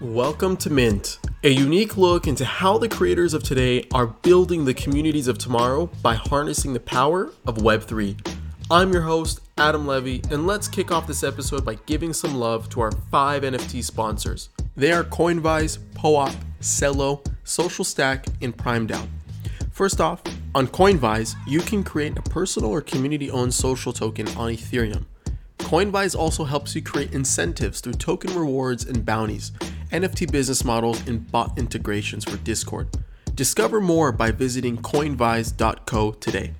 Welcome to Mint, a unique look into how the creators of today are building the communities of tomorrow by harnessing the power of Web3. I'm your host, Adam Levy, and let's kick off this episode by giving some love to our five NFT sponsors. They are Coinvise, POAP, Celo, Social Stack, and PrimeDAO. First off, on Coinvise, you can create a personal or community owned social token on Ethereum. Coinvise also helps you create incentives through token rewards and bounties, NFT business models, and bot integrations for Discord. Discover more by visiting coinvise.co today.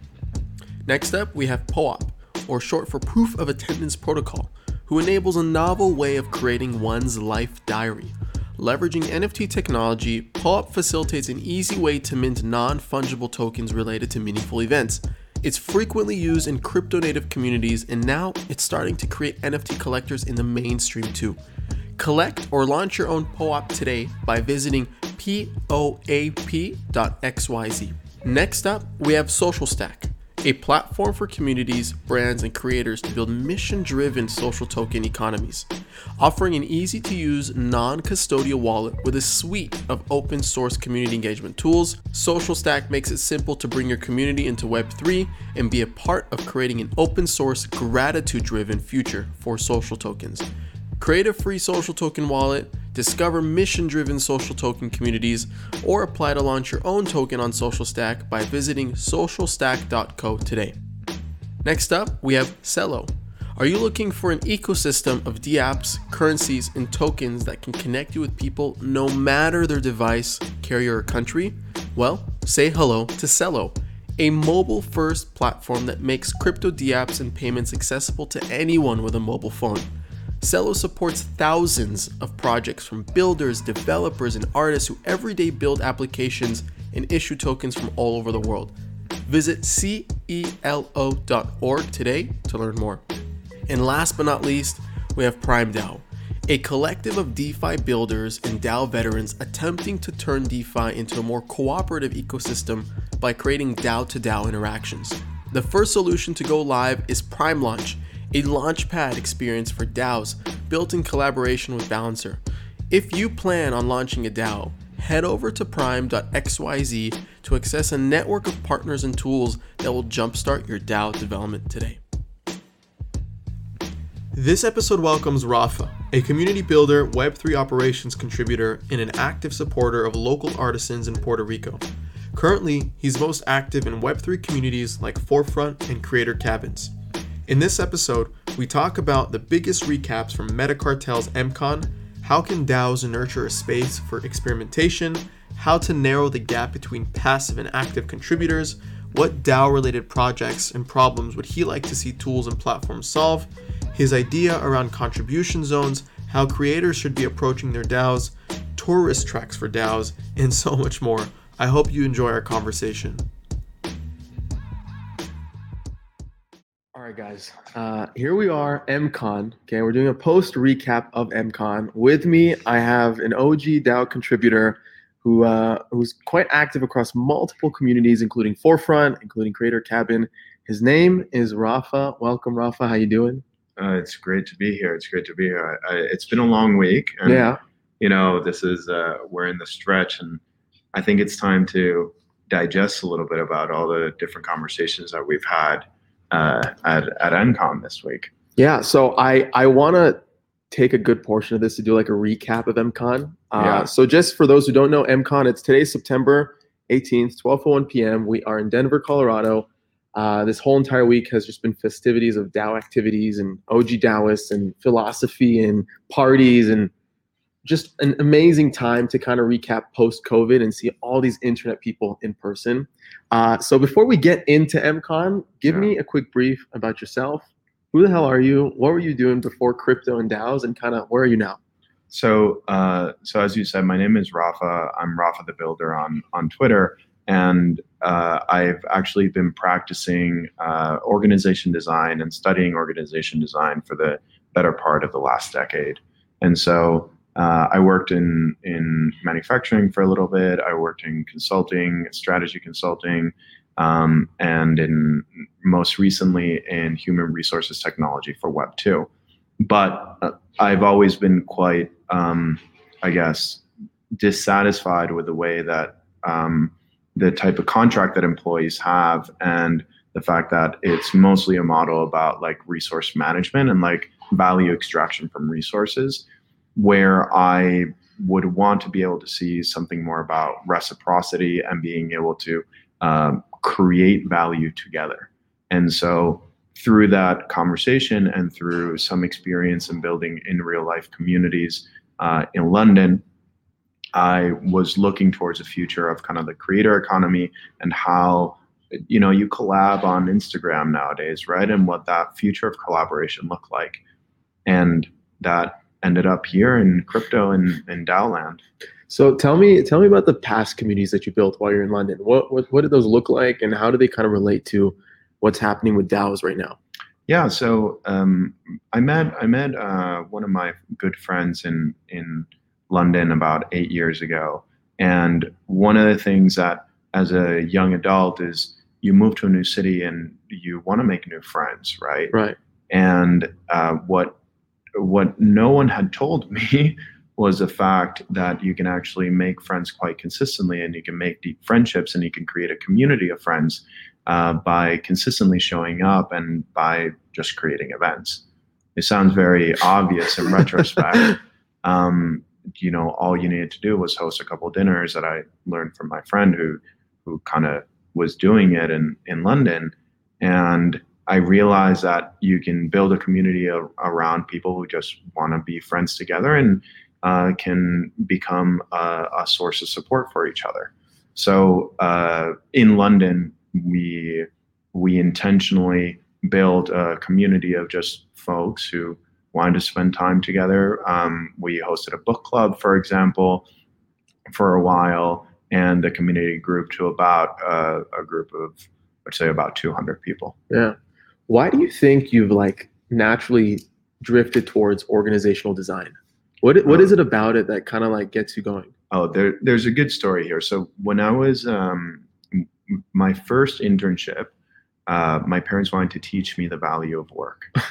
Next up, we have POAP, or short for Proof of Attendance Protocol, who enables a novel way of creating one's life diary. Leveraging NFT technology, POAP facilitates an easy way to mint non fungible tokens related to meaningful events. It's frequently used in crypto native communities, and now it's starting to create NFT collectors in the mainstream too. Collect or launch your own POAP today by visiting poap.xyz. Next up, we have Social Stack, a platform for communities, brands, and creators to build mission driven social token economies. Offering an easy to use, non custodial wallet with a suite of open source community engagement tools, Social Stack makes it simple to bring your community into Web3 and be a part of creating an open source, gratitude driven future for social tokens. Create a free social token wallet, discover mission driven social token communities, or apply to launch your own token on Social Stack by visiting socialstack.co today. Next up, we have Celo. Are you looking for an ecosystem of dApps, currencies, and tokens that can connect you with people no matter their device, carrier, or country? Well, say hello to Celo, a mobile first platform that makes crypto dApps and payments accessible to anyone with a mobile phone. Celo supports thousands of projects from builders, developers, and artists who every day build applications and issue tokens from all over the world. Visit celo.org today to learn more. And last but not least, we have PrimeDAO, a collective of DeFi builders and DAO veterans attempting to turn DeFi into a more cooperative ecosystem by creating DAO to DAO interactions. The first solution to go live is Prime Launch, a launchpad experience for DAOs built in collaboration with Balancer. If you plan on launching a DAO, head over to prime.xyz to access a network of partners and tools that will jumpstart your DAO development today. This episode welcomes Rafa, a community builder, Web3 operations contributor, and an active supporter of local artisans in Puerto Rico. Currently, he's most active in Web3 communities like Forefront and Creator Cabins. In this episode, we talk about the biggest recaps from Metacartel's MCon, how can DAOs nurture a space for experimentation, how to narrow the gap between passive and active contributors, what DAO related projects and problems would he like to see tools and platforms solve, his idea around contribution zones, how creators should be approaching their DAOs, tourist tracks for DAOs, and so much more. I hope you enjoy our conversation. All right, guys. Uh, here we are, MCon. Okay, we're doing a post recap of MCon. With me, I have an OG DAO contributor who uh, who's quite active across multiple communities, including Forefront, including Creator Cabin. His name is Rafa. Welcome, Rafa. How you doing? Uh, it's great to be here. It's great to be here. I, I, it's been a long week. And, yeah. You know, this is uh, we're in the stretch, and I think it's time to digest a little bit about all the different conversations that we've had uh, at at MCon this week. Yeah. So I I want to take a good portion of this to do like a recap of MCon. Uh, yeah. So just for those who don't know, MCon, it's today, September 18th, 12:01 p.m. We are in Denver, Colorado. Uh, this whole entire week has just been festivities of DAO activities and OG DAOists and philosophy and parties and just an amazing time to kind of recap post COVID and see all these internet people in person. Uh, so before we get into MCon, give yeah. me a quick brief about yourself. Who the hell are you? What were you doing before crypto and DAOs, and kind of where are you now? So, uh, so as you said, my name is Rafa. I'm Rafa the Builder on on Twitter, and uh, I've actually been practicing uh, organization design and studying organization design for the better part of the last decade. And so uh, I worked in in manufacturing for a little bit. I worked in consulting, strategy consulting, um, and in most recently in human resources technology for Web two. But uh, I've always been quite um, I guess, dissatisfied with the way that um, the type of contract that employees have and the fact that it's mostly a model about like resource management and like value extraction from resources where i would want to be able to see something more about reciprocity and being able to um, create value together and so through that conversation and through some experience in building in real life communities uh, in london I was looking towards a future of kind of the creator economy and how you know you collab on Instagram nowadays, right? And what that future of collaboration looked like. And that ended up here in crypto and in DAO land. So tell me tell me about the past communities that you built while you're in London. What what, what did those look like and how do they kind of relate to what's happening with DAOs right now? Yeah, so um, I met I met uh, one of my good friends in in London about eight years ago. And one of the things that, as a young adult, is you move to a new city and you want to make new friends, right? Right. And uh, what what no one had told me was the fact that you can actually make friends quite consistently, and you can make deep friendships, and you can create a community of friends uh, by consistently showing up and by just creating events. It sounds very obvious in retrospect. Um, you know, all you needed to do was host a couple dinners that I learned from my friend who who kind of was doing it in in London, and I realized that you can build a community a, around people who just want to be friends together and uh, can become a, a, source of support for each other. So uh, in London, we we intentionally built a community of just folks who wanted to spend time together. Um, we hosted a book club, for example, for a while, and the community grew to about uh, a group of, let's say, about 200 people. Yeah. Why do you think you've like naturally drifted towards organizational design? What what is um, it about it that kind of like gets you going? Oh, there, there's a good story here. So when I was um, my first internship, uh, my parents wanted to teach me the value of work.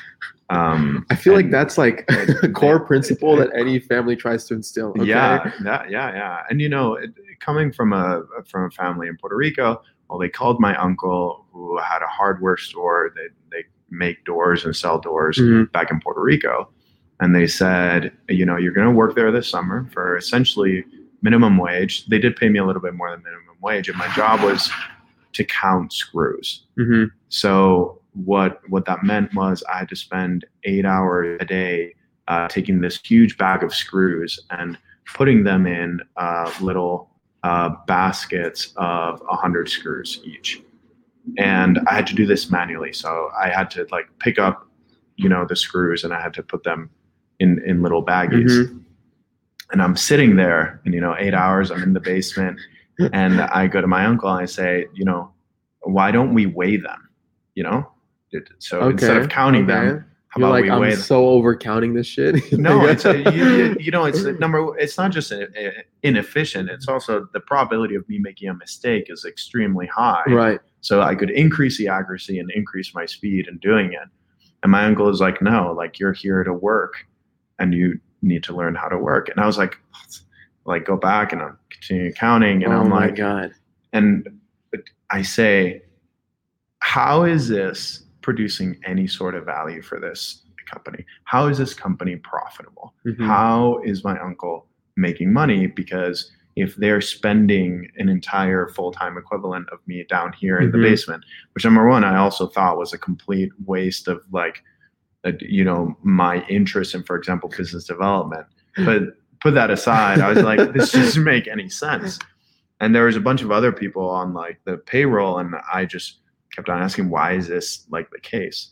Um, I feel like that's like a core principle that any family tries to instill. Okay? Yeah, yeah, yeah, yeah. And you know, it, coming from a from a family in Puerto Rico, well, they called my uncle who had a hardware store. They they make doors and sell doors mm-hmm. back in Puerto Rico, and they said, you know, you're going to work there this summer for essentially minimum wage. They did pay me a little bit more than minimum wage, and my job was to count screws. Mm-hmm. So what what that meant was I had to spend eight hours a day uh, taking this huge bag of screws and putting them in uh, little uh, baskets of 100 screws each and i had to do this manually so i had to like pick up you know the screws and i had to put them in in little baggies mm-hmm. and i'm sitting there and you know eight hours i'm in the basement and i go to my uncle and i say you know why don't we weigh them you know so okay. instead of counting okay. them, how You're like, I'm so overcounting this shit. no, it's a, you, you, know, it's number. It's not just inefficient. It's also the probability of me making a mistake is extremely high. Right. So I could increase the accuracy and increase my speed in doing it. And my uncle is like, no, like you're here to work, and you need to learn how to work. And I was like, like go back and I'm continuing counting, and oh I'm like, God. And I say, how is this producing any sort of value for this company? How is this company profitable? Mm-hmm. How is my uncle making money? Because if they're spending an entire full-time equivalent of me down here in mm-hmm. the basement, which number one, I also thought was a complete waste of like, you know, my interest in, for example, business development. But put that aside, I was like, this doesn't make any sense. And there was a bunch of other people on like the payroll, and I just kept on asking, why is this like the case?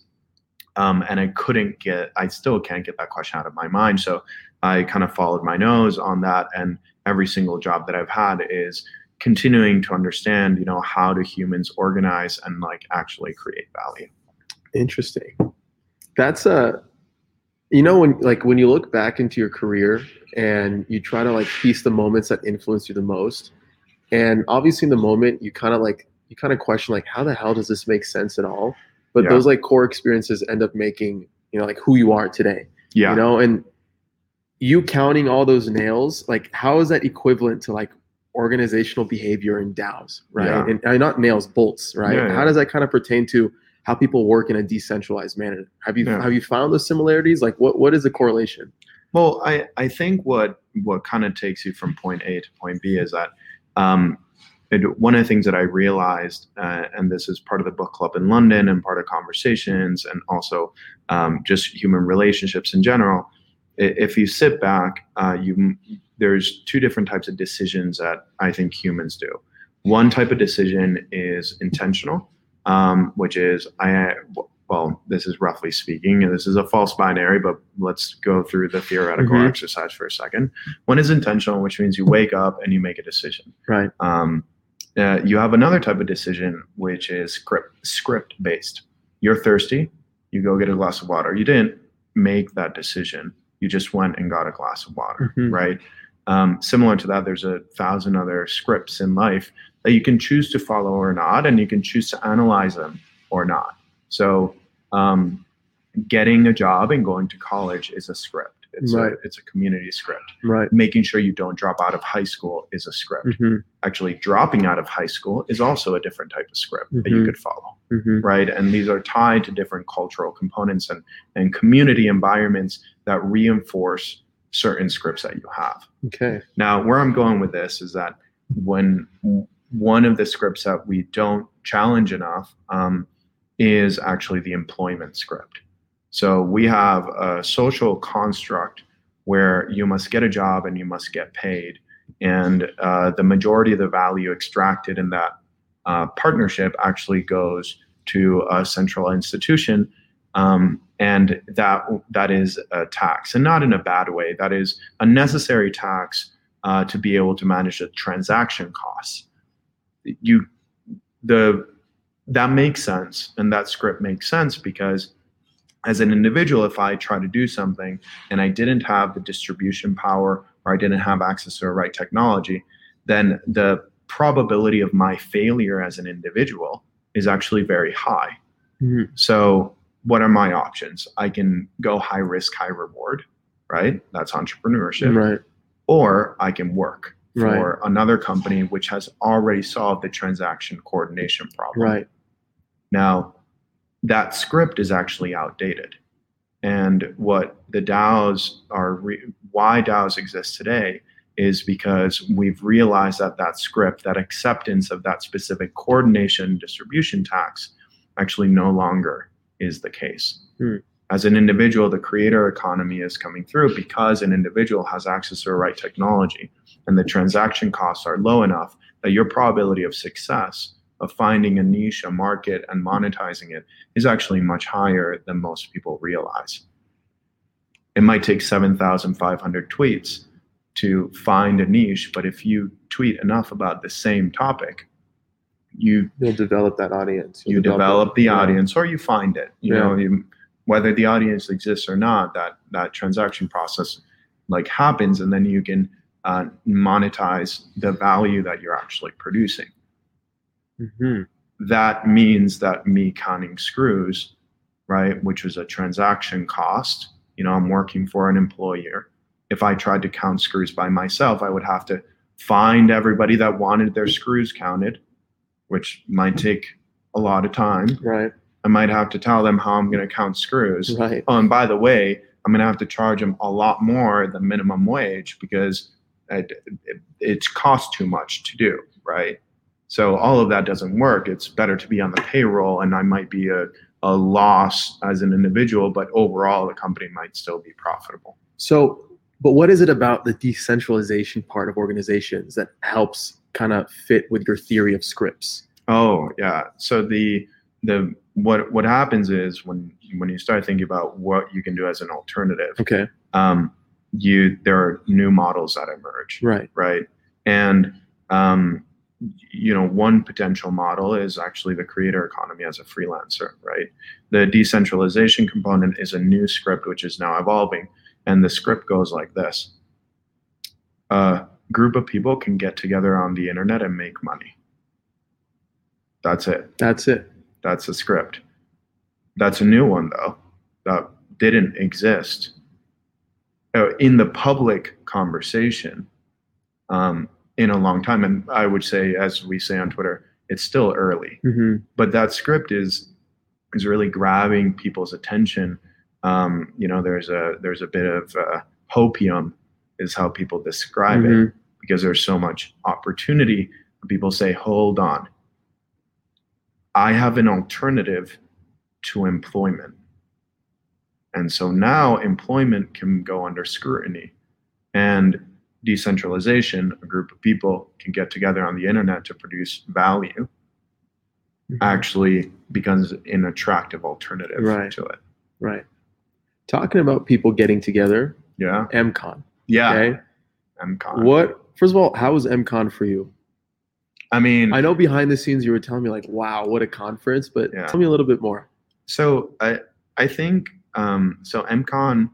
Um, and I couldn't get, I still can't get that question out of my mind. So I kind of followed my nose on that. And every single job that I've had is continuing to understand, you know, how do humans organize and like actually create value. Interesting. That's a, you know, when like when you look back into your career and you try to like piece the moments that influence you the most, and obviously in the moment you kind of like you kind of question like how the hell does this make sense at all but yeah. those like core experiences end up making you know like who you are today yeah you know and you counting all those nails, like how is that equivalent to like organizational behavior in DAOs, right? Yeah. And uh, not nails, bolts, right? Yeah, How does that kind of pertain to how people work in a decentralized manner? Have you Yeah. have you found those similarities? Like what what is the correlation? Well, I, I think what what kind of takes you from point A to point B is that um, one of the things that I realized, uh, and this is part of the book club in London and part of conversations, and also um, just human relationships in general. If you sit back, uh, you there's two different types of decisions that I think humans do. One type of decision is intentional, um, which is I well, this is roughly speaking, and this is a false binary, but let's go through the theoretical Mhm. exercise for a second. One is intentional, which means you wake up and you make a decision. Right. Um, uh, you have another type of decision, which is script script based. You're thirsty, you go get a glass of water. You didn't make that decision. You just went and got a glass of water, Mhm. right? Um, similar to that, there's a thousand other scripts in life that you can choose to follow or not, and you can choose to analyze them or not. So, um, getting a job and going to college is a script. It's Right. a it's a community script. Right. Making sure you don't drop out of high school is a script. hmm Actually, dropping out of high school is also a different type of script that you Mhm. could follow, hmm right? And these are tied to different cultural components and and community environments that reinforce certain scripts that you have. Okay. Now, where I'm going with this is that when one of the scripts that we don't challenge enough um, is actually the employment script. So we have a social construct where you must get a job and you must get paid. And uh, the majority of the value extracted in that uh, partnership actually goes to a central institution. Um, and that that is a tax, and not in a bad way. That is a necessary tax uh, to be able to manage the transaction costs. You, the that makes sense, and that script makes sense because as an individual, if I try to do something and I didn't have the distribution power or I didn't have access to the right technology, then the probability of my failure as an individual is actually very high. Mhm. So, what are my options? I can go high risk, high reward, right? That's entrepreneurship. Right. Or I can work Right. for another company which has already solved the transaction coordination problem. Right. Now, that script is actually outdated. And what the DAOs are, re- why DAOs exist today is because we've realized that that script, that acceptance of that specific coordination distribution tax, actually no longer is the case. Hmm. As an individual, the creator economy is coming through because an individual has access to the right technology and the transaction costs are low enough that your probability of success of finding a niche, a market, and monetizing it is actually much higher than most people realize. It might take 7,500 tweets to find a niche, but if you tweet enough about the same topic, you You'll develop that audience. You'll you develop the yeah. audience or you find it. You Yeah. know, you, whether the audience exists or not, that that transaction process like happens, and then you can uh, monetize the value that you're actually producing Mhm. that means that me counting screws, right, which was a transaction cost, you know, I'm working for an employer. If I tried to count screws by myself, I would have to find everybody that wanted their screws counted, which might take a lot of time. Right. I might have to tell them how I'm going to count screws. Right. Oh, and by the way, I'm going to have to charge them a lot more than minimum wage because it, it, it costs too much to do, right? So all of that doesn't work. It's better to be on the payroll, and I might be a, a loss as an individual, but overall, the company might still be profitable. So, but what is it about the decentralization part of organizations that helps kind of fit with your theory of scripts? Oh yeah. So the the what what happens is when when you start thinking about what you can do as an alternative, Okay. um, you there are new models that emerge. Right. right? And um, you know, one potential model is actually the creator economy as a freelancer, right? The decentralization component is a new script which is now evolving, and the script goes like this: A group of people can get together on the internet and make money. That's it. That's it. That's the script. That's a new one though that didn't exist uh, in the public conversation um, in a long time. And I would say, as we say on Twitter, it's still early. Mm-hmm. But that script is is really grabbing people's attention. Um, you know, there's a there's a bit of uh, hopium, is how people describe it, Mhm. because there's so much opportunity. People say, "Hold on, I have an alternative to employment," and so now employment can go under scrutiny, and decentralization, a group of people can get together on the internet to produce value, Mhm. actually becomes an attractive alternative Right. to it. Right. Talking about people getting together, Yeah. MCon. Yeah. Okay. MCon. What? First of all, how was MCon for you? I mean, I know behind the scenes you were telling me like, "Wow, what a conference!" But Yeah. tell me a little bit more. so I I think um, so. MCon.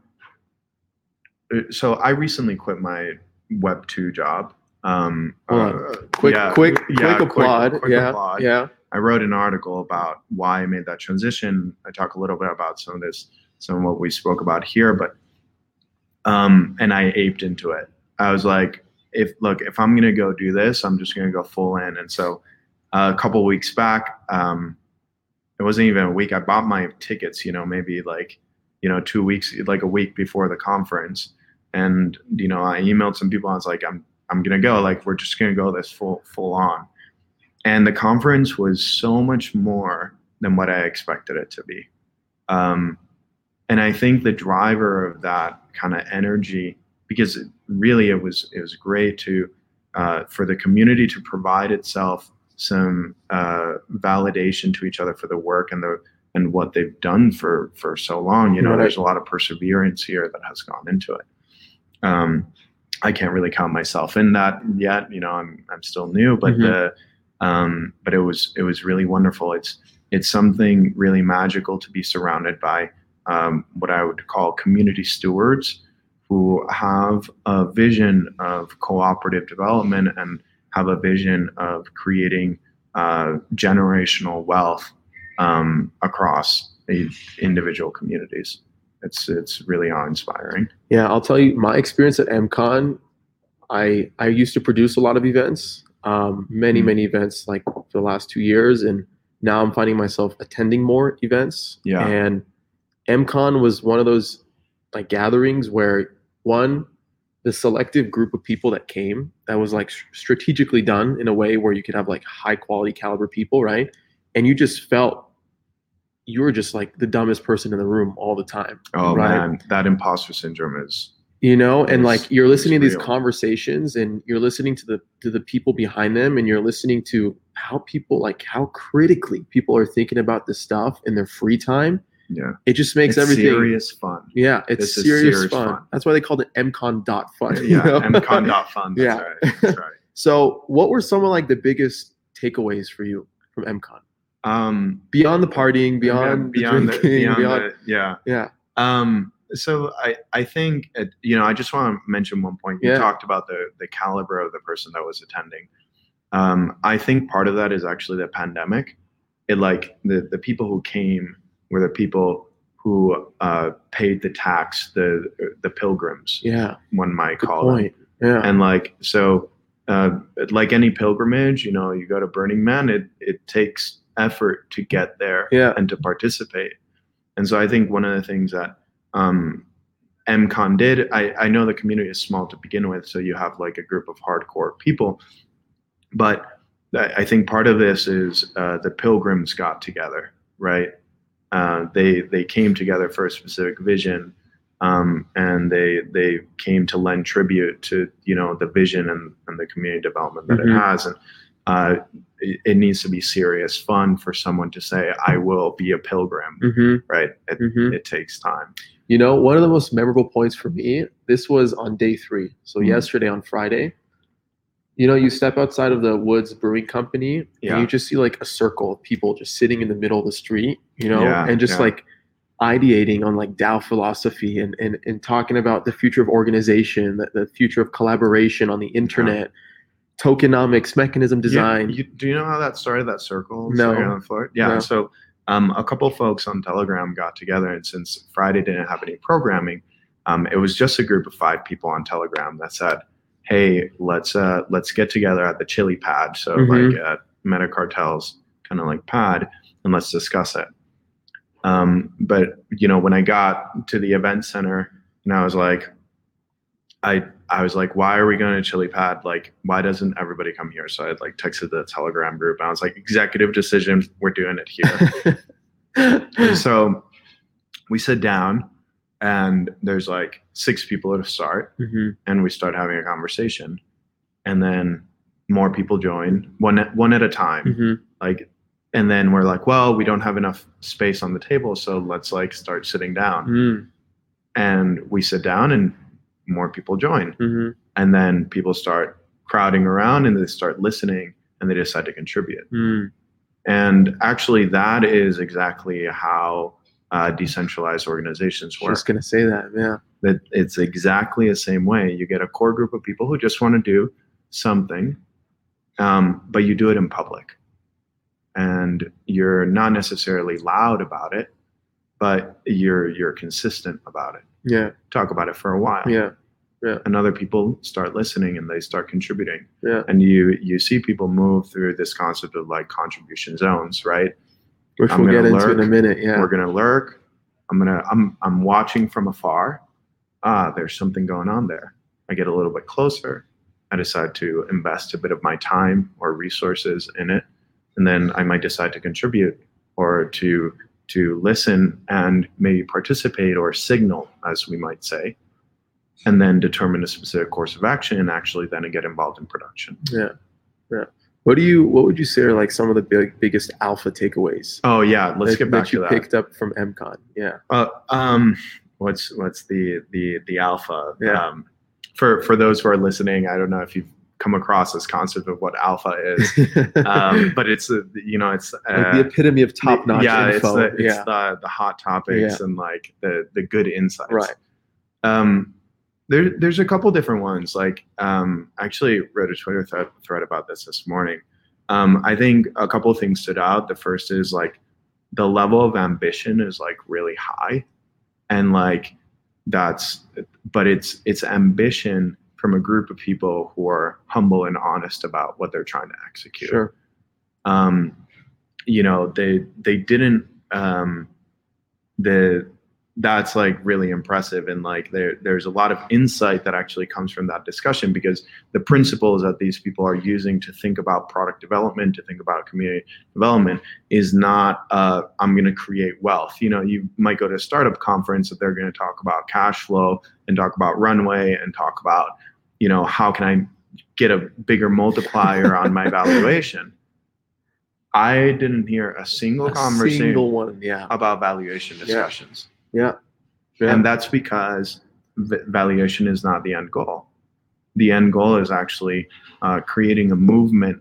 uh, So I recently quit my Web two job. Um, uh, Quick, yeah, quick, yeah, quick applaud. quick yeah, applaud. yeah. I wrote an article about why I made that transition. I talk a little bit about some of this, some of what we spoke about here, but um, and I aped into it. I was like, if look, if I'm gonna go do this, I'm just gonna go full in. And so uh, a couple weeks back, um, it wasn't even a week. I bought my tickets, you know, maybe like you know two weeks, like a week before the conference, and you know I emailed some people. I was like, I'm I'm gonna go. Like we're just gonna go this full full on and the conference was so much more than what I expected it to be. Um, and I think the driver of that kind of energy, because it, really it was it was great to uh, for the community to provide itself some uh, validation to each other for the work and the and what they've done for for so long. You know, Right. there's a lot of perseverance here that has gone into it. Um, I can't really count myself in that yet. You know, I'm I'm still new, but Mhm. the um, but it was it was really wonderful. It's it's something really magical to be surrounded by um, what I would call community stewards who have a vision of cooperative development and have a vision of creating uh, generational wealth um, across individual communities. It's it's really awe inspiring. Yeah, I'll tell you my experience at MCon. I I used to produce a lot of events, um, many Mm. many events like for the last two years, and now I'm finding myself attending more events. Yeah. And MCon was one of those like gatherings where one the selective group of people that came that was like strategically done in a way where you could have like high quality caliber people, right? And you just felt you were just like the dumbest person in the room all the time Oh Right. man, that imposter syndrome is you know and It's- like you're listening to these real. conversations and you're listening to the to the people behind them and you're listening to how people like how critically people are thinking about this stuff in their free time yeah. it just makes It's everything serious fun. yeah it's This serious, serious fun. fun. that's why they called it mcon dot fun you Yeah, know? mcon.fun. That's Yeah. right. That's right. so what were some of like the biggest takeaways for you from mcon Um, beyond the partying beyond beyond the the, beyond beyond, the, yeah. yeah Um, so I, I think, it, you know, I just want to mention one point. You Yeah. talked about the, the caliber of the person that was attending. Um, I think part of that is actually the pandemic. It like the, the people who came were the people who uh, paid the tax, the the pilgrims, yeah one might good call them. point yeah And like so, uh, like any pilgrimage, you know, you go to Burning Man. It it takes effort to get there yeah and to participate. And so I think one of the things that um, MCon did, I, I know the community is small to begin with, so you have like a group of hardcore people, but I think part of this is uh, the pilgrims got together, right? Uh, they they came together for a specific vision, um, and they they came to lend tribute to you know the vision and, and the community development that Mhm. it has, and uh, it, it needs to be serious fun for someone to say, "I will be a pilgrim," hmm right? It, hmm it takes time. You know, one of the most memorable points for me, this was on day three. So Mhm. yesterday on Friday, you know, you step outside of the Woods Brewing Company Yeah. and you just see like a circle of people just sitting in the middle of the street, you know, Yeah, and just yeah. like ideating on like DAO philosophy and, and, and talking about the future of organization, the, the future of collaboration on the internet, tokenomics, mechanism design. you- do you know how that started? That circle No. on the floor. Yeah. No. So um, a couple folks on Telegram got together, and since Friday didn't have any programming, Um, it was just a group of five people on Telegram that said, "Hey, let's uh, let's get together at the Chili Pad." So Mhm. like at Metacartel's kind of like pad, and let's discuss it. Um, but you know, when I got to the event center, and I was like, I I was like, why are we going to Chili Pad? Like, why doesn't everybody come here? So I like texted the Telegram group, and I was like, executive decision, we're doing it here. so we sit down, and there's like six people at a start, Mhm. and we start having a conversation, and then more people join one at, one at a time Mhm. like and then we're like well we don't have enough space on the table so let's like start sitting down Mm. and we sit down and more people join Mhm. and then people start crowding around and they start listening and they decide to contribute Mm. and actually that is exactly how uh, decentralized organizations work I Just gonna say that. Yeah. that it's exactly the same way. You get a core group of people who just want to do something, um, but you do it in public. And you're not necessarily loud about it, but you're you're consistent about it. Yeah. Talk about it for a while. Yeah. Yeah. and other people start listening and they start contributing. Yeah. And you you see people move through this concept of like contribution zones, right? Which I'm we'll get gonna into in a minute. Yeah. We're gonna lurk. I'm gonna I'm I'm watching from afar. Ah, there's something going on there. I get a little bit closer. I decide to invest a bit of my time or resources in it, and then I might decide to contribute or to to listen and maybe participate or signal, as we might say, and then determine a specific course of action and actually then get involved in production. Yeah. Yeah. What do you? What would you say are like some of the big biggest alpha takeaways? Oh yeah, let's that, get back that you to that. picked up from MCon. Yeah. Uh, um, what's what's the the the alpha? Yeah. Um, for for those who are listening, I don't know if you've come across this concept of what alpha is, um, but it's a, you know it's uh, like the epitome of top notch yeah, info. it's the it's yeah. the the hot topics and like the the good insights. Right. Um, there there's a couple different ones. Like um, I actually wrote a Twitter thread thread about this this morning. Um, I think a couple of things stood out. The first is like the level of ambition is like really high, and like that's but it's it's ambition from a group of people who are humble and honest about what they're trying to execute Sure. um, you know they they didn't um, the that's like really impressive and like there there's a lot of insight that actually comes from that discussion because the principles that these people are using to think about product development to think about community development is not uh, i'm going to create wealth you know you might go to a startup conference that they're going to talk about cash flow and talk about runway and talk about you know how can i get a bigger multiplier on my valuation I didn't hear a single A conversation single one. Yeah. about valuation discussions. Yeah. Yeah. And that's because v- valuation is not the end goal. The end goal is actually uh, creating a movement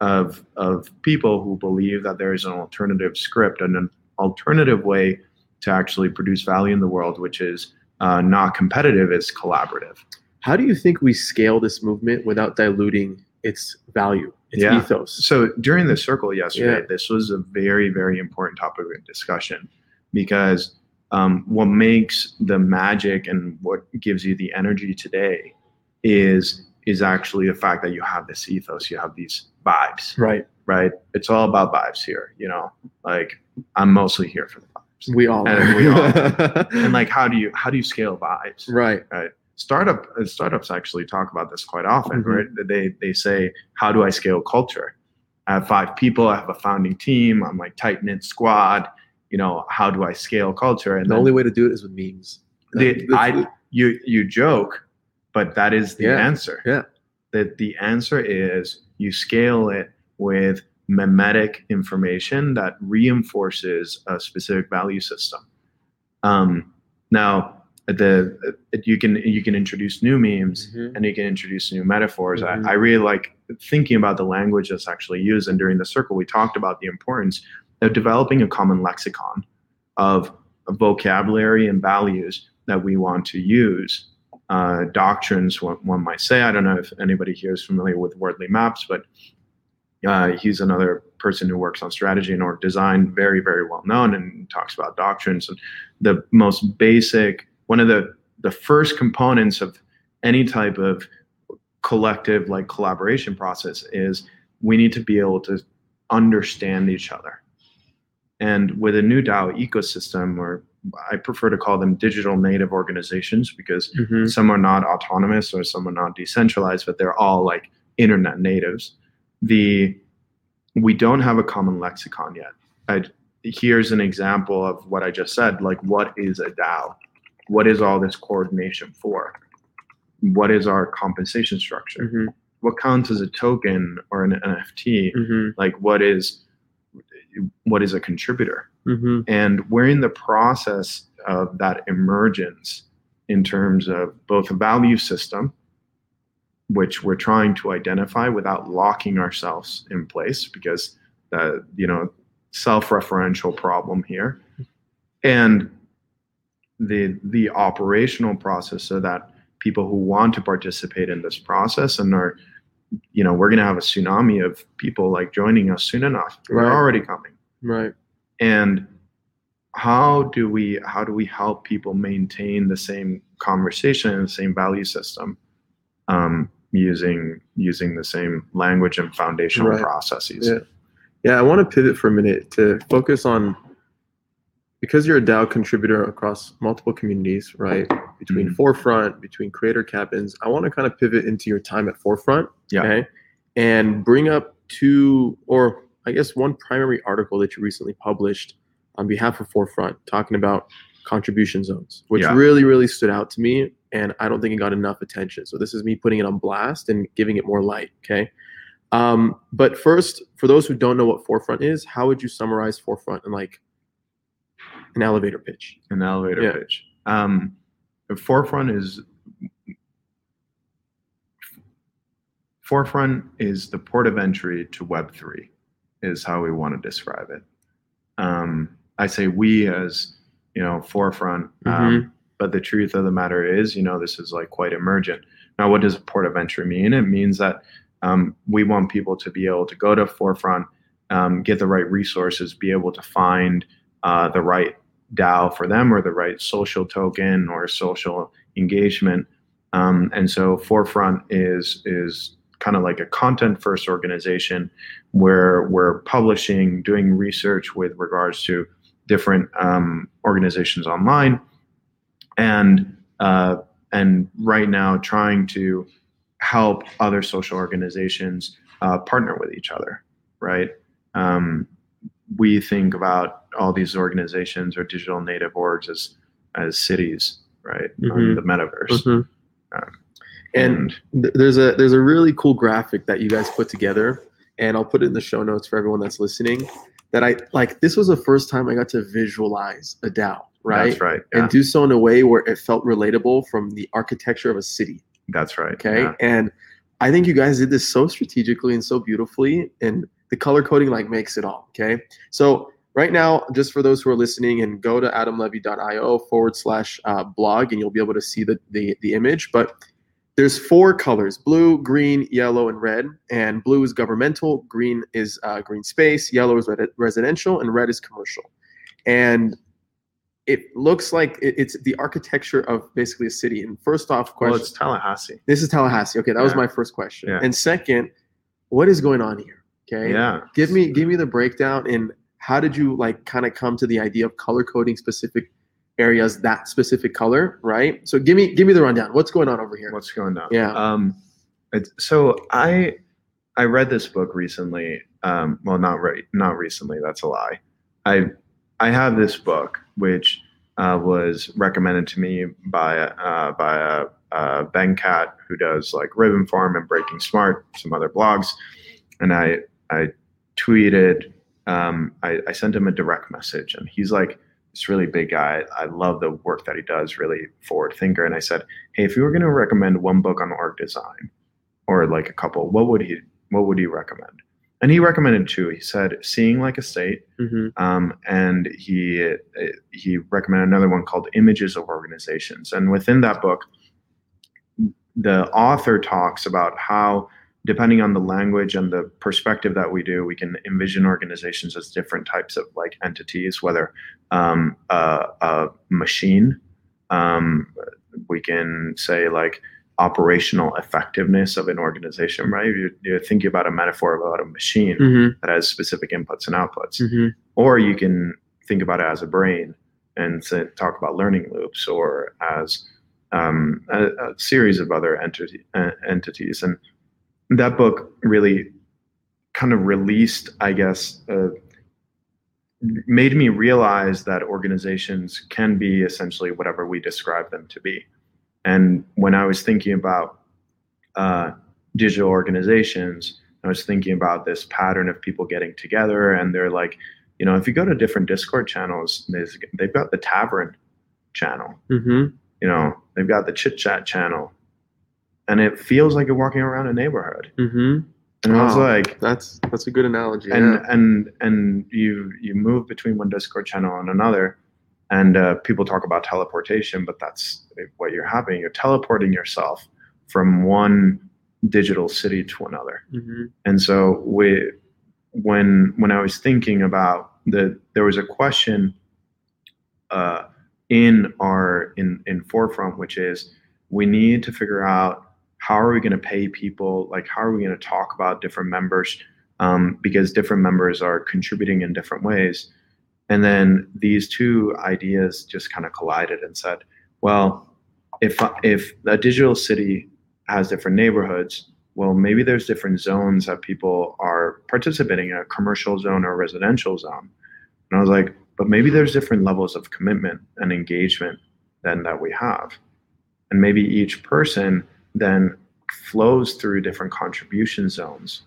of, of people who believe that there is an alternative script and an alternative way to actually produce value in the world, which is uh, not competitive, it's collaborative. How do you think we scale this movement without diluting its value, its Yeah. ethos? So during the circle yesterday, Yeah. this was a very, very important topic of discussion because um, what makes the magic and what gives you the energy today is is actually the fact that you have this ethos, you have these vibes, Right. right? It's all about vibes here, you know. Like I'm mostly here for the vibes. We all. And are. we all And like, how do you how do you scale vibes? right. startup uh, startups actually talk about this quite often Mhm. right they they say how do i scale culture i have five people i have a founding team i'm like tight knit squad you know how do i scale culture and The then only way to do it is with memes. the, I, you you joke but that is the Yeah. answer Yeah. that the answer is you scale it with memetic information that reinforces a specific value system um, now the you can you can introduce new memes Mhm. and you can introduce new metaphors. Mhm. I, I really like thinking about the language that's actually used. And during the circle, we talked about the importance of developing a common lexicon of vocabulary and values that we want to use. Uh, doctrines, one, one might say. I don't know if anybody here is familiar with Wardley Maps, but uh, he's another person who works on strategy and org design, very, very well known, and talks about doctrines. And the most basic, one of the the first components of any type of collective like collaboration process is we need to be able to understand each other. And with a new DAO ecosystem, or I prefer to call them digital native organizations because Mhm. some are not autonomous or some are not decentralized, but they're all like internet natives. The we don't have a common lexicon yet. I, here's an example of what I just said. Like, what is a DAO? What is all this coordination for? What is our compensation structure? Mhm. What counts as a token or an NFT? Mhm. Like, what is what is a contributor? Mhm. And we're in the process of that emergence in terms of both a value system, which we're trying to identify without locking ourselves in place because the you know self-referential problem here, and the the operational process so that people who want to participate in this process and are you know we're going to have a tsunami of people like joining us soon enough Right. we're already coming Right. and how do we how do we help people maintain the same conversation and the same value system um, using using the same language and foundational Right. processes Yeah. Yeah, I want to pivot for a minute to focus on because you're a DAO contributor across multiple communities, right? Between Mhm. Forefront, between creator cabins, I want to kind of pivot into your time at Forefront, Yeah. okay? And bring up two, or I guess one primary article that you recently published on behalf of Forefront, talking about contribution zones, which Yeah. really, really stood out to me, and I don't think it got enough attention. So this is me putting it on blast and giving it more light, okay? Um, but first, for those who don't know what Forefront is, how would you summarize Forefront in like an elevator pitch? an elevator Yeah. pitch um, forefront is forefront is the port of entry to web3 is how we want to describe it. Um, i say we as you know forefront um, but the truth of the matter is you know this is like quite emergent. Now what does a port of entry mean? It means that um, we want people to be able to go to forefront um, get the right resources be able to find uh, the right DAO for them or the right social token or social engagement. Um, and so Forefront is is kind of like a content first organization where we're publishing, doing research with regards to different um, organizations online, and uh, and right now trying to help other social organizations uh, partner with each other, right? Um, we think about all these organizations or digital native orgs as as cities, right? On Mhm. the metaverse. Mhm. Um, And th- there's a there's a really cool graphic that you guys put together, and I'll put it in the show notes for everyone that's listening. That I like. This was the first time I got to visualize a DAO, right? That's right. Yeah, And do so in a way where it felt relatable from the architecture of a city. that's right. Okay. yeah. And I think you guys did this so strategically and so beautifully. And the color coding like makes it all. Okay. So right now, just for those who are listening and go to adamlevy.io forward slash uh, blog and you'll be able to see the, the, the image. But there's four colors, blue, green, yellow, and red. And blue is governmental, green is uh, green space, yellow is red- residential, and red is commercial. And it looks like it, it's the architecture of basically a city. And first off, Well, question, it's Tallahassee. this is Tallahassee. Okay, that was my first question. Yeah. And second, what is going on here? Okay. Yeah. Give me give me the breakdown and how did you like kind of come to the idea of color coding specific areas that specific color, right? So give me give me the rundown. What's going on over here? What's going on? Yeah. Um, so I I read this book recently. Um, well, not right, not recently. That's a lie. I I have this book which uh, was recommended to me by uh, by uh, uh, Venkat, who does like Ribbon Farm and Breaking Smart, some other blogs, and I I tweeted. Um, I, I sent him a direct message, and he's like this really big guy. I love the work that he does. Really forward thinker. And I said, hey, if you were going to recommend one book on org design, or like a couple, what would he what would he recommend? And he recommended two. He said, "Seeing Like a State," hmm um, and he he recommended another one called "Images of Organizations." And within that book, the author talks about how, depending on the language and the perspective that we do, we can envision organizations as different types of like entities, whether um, a, a machine, um, we can say like operational effectiveness of an organization, right? You're, you're thinking about a metaphor about a machine hmm that has specific inputs and outputs, hmm or you can think about it as a brain and say, talk about learning loops, or as um, a, a series of other entity, uh, entities. And that book really kind of released, I guess, uh, made me realize that organizations can be essentially whatever we describe them to be. And when I was thinking about uh, digital organizations, I was thinking about this pattern of people getting together and they're like, you know, if you go to different Discord channels, they've got the tavern channel, hmm you know, they've got the chit chat channel, and it feels like you're walking around a neighborhood. hmm And I was like, That's that's a good analogy. and yeah. and and you you move between one Discord channel and another, and uh, people talk about teleportation, but that's what you're having. You're teleporting yourself from one digital city to another. hmm And so we, when when I was thinking about the, there was a question uh, in our in in forefront, which is we need to figure out how are we going to pay people, like how are we going to talk about different members, um, because different members are contributing in different ways. And then these two ideas just kind of collided and said, well, if if a digital city has different neighborhoods, well, maybe there's different zones that people are participating in, a commercial zone or residential zone. And I was like, but maybe there's different levels of commitment and engagement than that we have. And maybe each person then flows through different contribution zones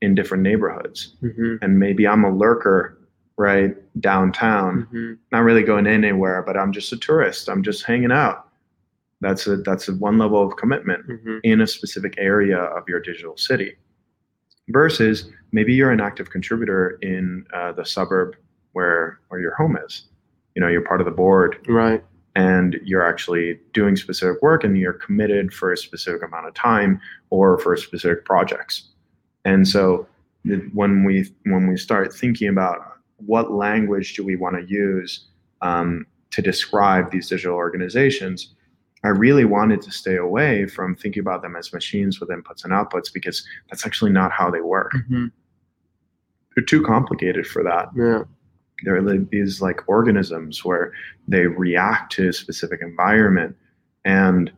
in different neighborhoods. hmm And maybe I'm a lurker right downtown, hmm not really going anywhere, but I'm just a tourist. I'm just hanging out. That's a that's a one level of commitment hmm in a specific area of your digital city versus maybe you're an active contributor in uh, the suburb where where your home is you know you're part of the board Right. And you're actually doing specific work and you're committed for a specific amount of time or for specific projects. And so when we when we start thinking about what language do we want to use um, to describe these digital organizations i really wanted to stay away from thinking about them as machines with inputs and outputs because that's actually not how they work. Hmm they're too complicated for that. Yeah. They're like these like organisms where they react to a specific environment and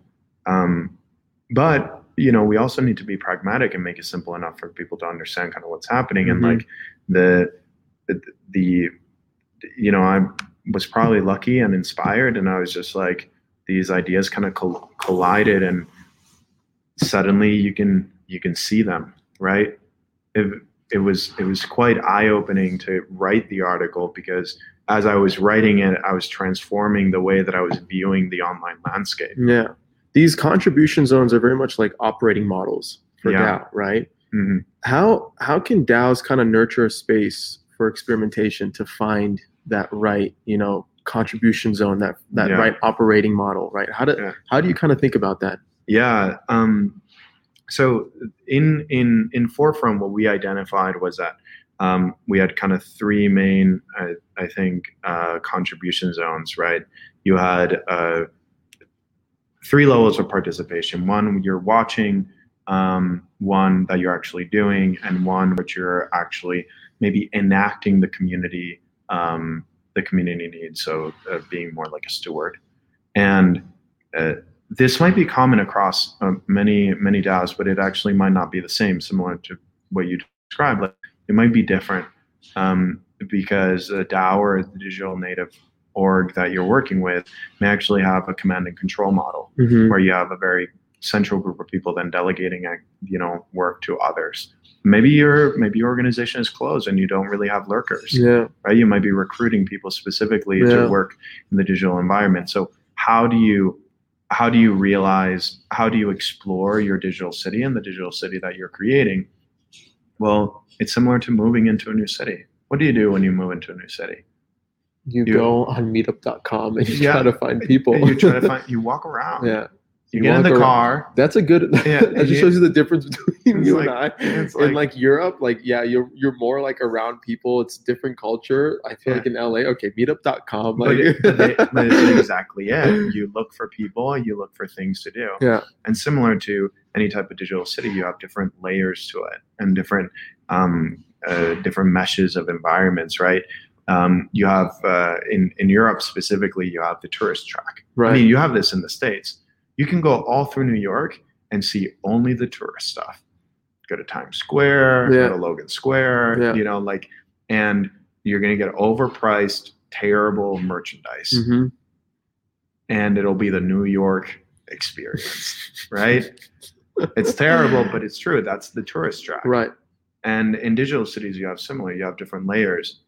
um, but you know we also need to be pragmatic and make it simple enough for people to understand kind of what's happening and Mhm. like the, the the you know i was probably lucky and inspired and i was just like these ideas kind of col- collided and suddenly you can you can see them right it, it was it was quite eye opening to write the article because as I was writing it, I was transforming the way that I was viewing the online landscape. Yeah. These contribution zones are very much like operating models for Yeah. DAO, right? Mhm. How how can DAOs kind of nurture a space for experimentation to find that right, you know, contribution zone, that that Yeah. right operating model, right? How do Yeah. how do you kind of think about that? Yeah. Um, so in in in forefront, what we identified was that um, we had kind of three main, I, I think, uh, contribution zones. Right. You had uh, three levels of participation. One, you're watching. Um, one that you're actually doing, and one which you're actually maybe enacting the community um, the community needs. So uh, being more like a steward, and uh, this might be common across uh, many many DAOs, but it actually might not be the same. Similar to what you described, like it might be different um, because a DAO or the digital native org that you're working with may actually have a command and control model Mm-hmm. where you have a very central group of people then delegating you know work to others. Maybe your maybe your organization is closed and you don't really have lurkers Yeah. right? You might be recruiting people specifically Yeah. to work in the digital environment. So how do you how do you realize how do you explore your digital city and the digital city that you're creating? Well, it's similar to moving into a new city. What do you do when you move into a new city? You, You- go on meetup.com and you Yeah. try to find people. You try to find you walk around. yeah. You, get in the around- car. That's a good. Yeah, that just shows you the difference between you like- and I. it's in like- like Europe, like yeah, you're you're more like around people. It's different culture. I feel Yeah. like in LA, okay, meetup.com. But, Like, but, they, but exactly it. You look for people, you look for things to do. yeah, And similar to any type of digital city, you have different layers to it and different um, uh, different meshes of environments, right? Um, you have uh, in in Europe specifically, you have the tourist track. right. I mean, you have this in the states. You can go all through New York and see only the tourist stuff. Go to Times Square, Yeah. go to Logan Square, Yeah. you know, like, and you're going to get overpriced, terrible merchandise, hmm and it'll be the New York experience, right? It's terrible, but it's true. That's the tourist track. Right. And in digital cities, you have similar. You have different layers.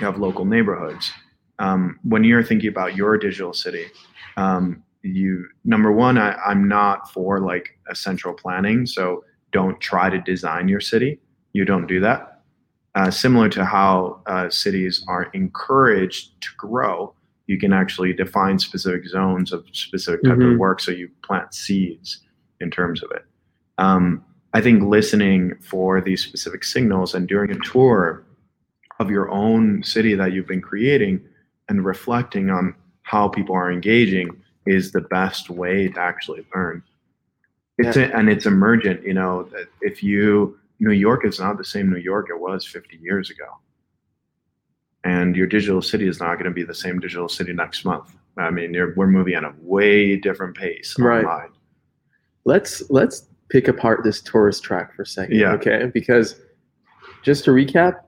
You have local neighborhoods. Um, when you're thinking about your digital city, um, you number one, I, I'm not for like a central planning, so don't try to design your city. You don't do that. Uh, similar to how uh, cities are encouraged to grow, you can actually define specific zones of specific type Mhm. of work, so you plant seeds in terms of it. Um, I think listening for these specific signals and during a tour of your own city that you've been creating and reflecting on how people are engaging is the best way to actually learn. It's a, and it's emergent, you know, that if you New York is not the same New York it was 50 years ago. And your digital city is not going to be the same digital city next month. I mean, you're, we're moving at a way different pace Right. online. Let's let's pick apart this tourist track for a second. Yeah. Okay. Because just to recap,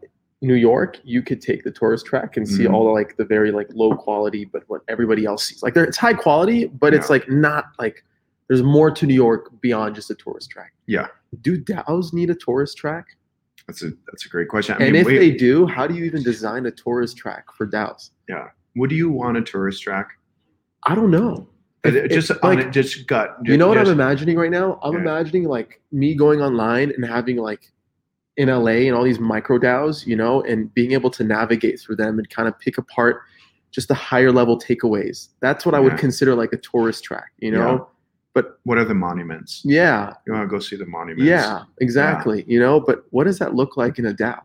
New York, you could take the tourist track and see Mhm. all the like the very like low quality, but what everybody else sees. Like there, it's high quality, but it's like not like there's more to New York beyond just a tourist track. Yeah. Do DAOs need a tourist track? That's a that's a great question. I and mean, if wait, they do, how do you even design a tourist track for DAOs? Yeah. Would you want a tourist track? I don't know. But If- it- just if, like, it, just gut. you know what just, I'm imagining right now? I'm Yeah. imagining like me going online and having like in LA and all these micro DAOs, you know, and being able to navigate through them and kind of pick apart just the higher level takeaways. That's what I would consider like a tourist track, you know? But what are the monuments? Yeah. You want to go see the monuments? Yeah, exactly. You know, but what does that look like in a DAO?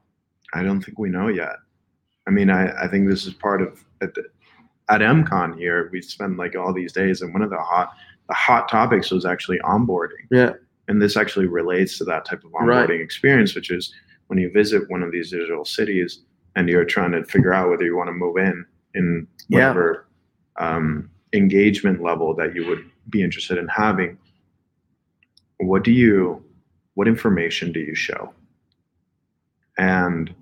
I don't think we know yet. I mean, I, I think this is part of at, the, at MCon here. We spend like all these days, and one of the hot the hot topics was actually onboarding. Yeah. And this actually relates to that type of onboarding Right. experience, which is when you visit one of these digital cities and you're trying to figure out whether you want to move in in Yeah. whatever um, engagement level that you would be interested in having. What do you, what information do you show? And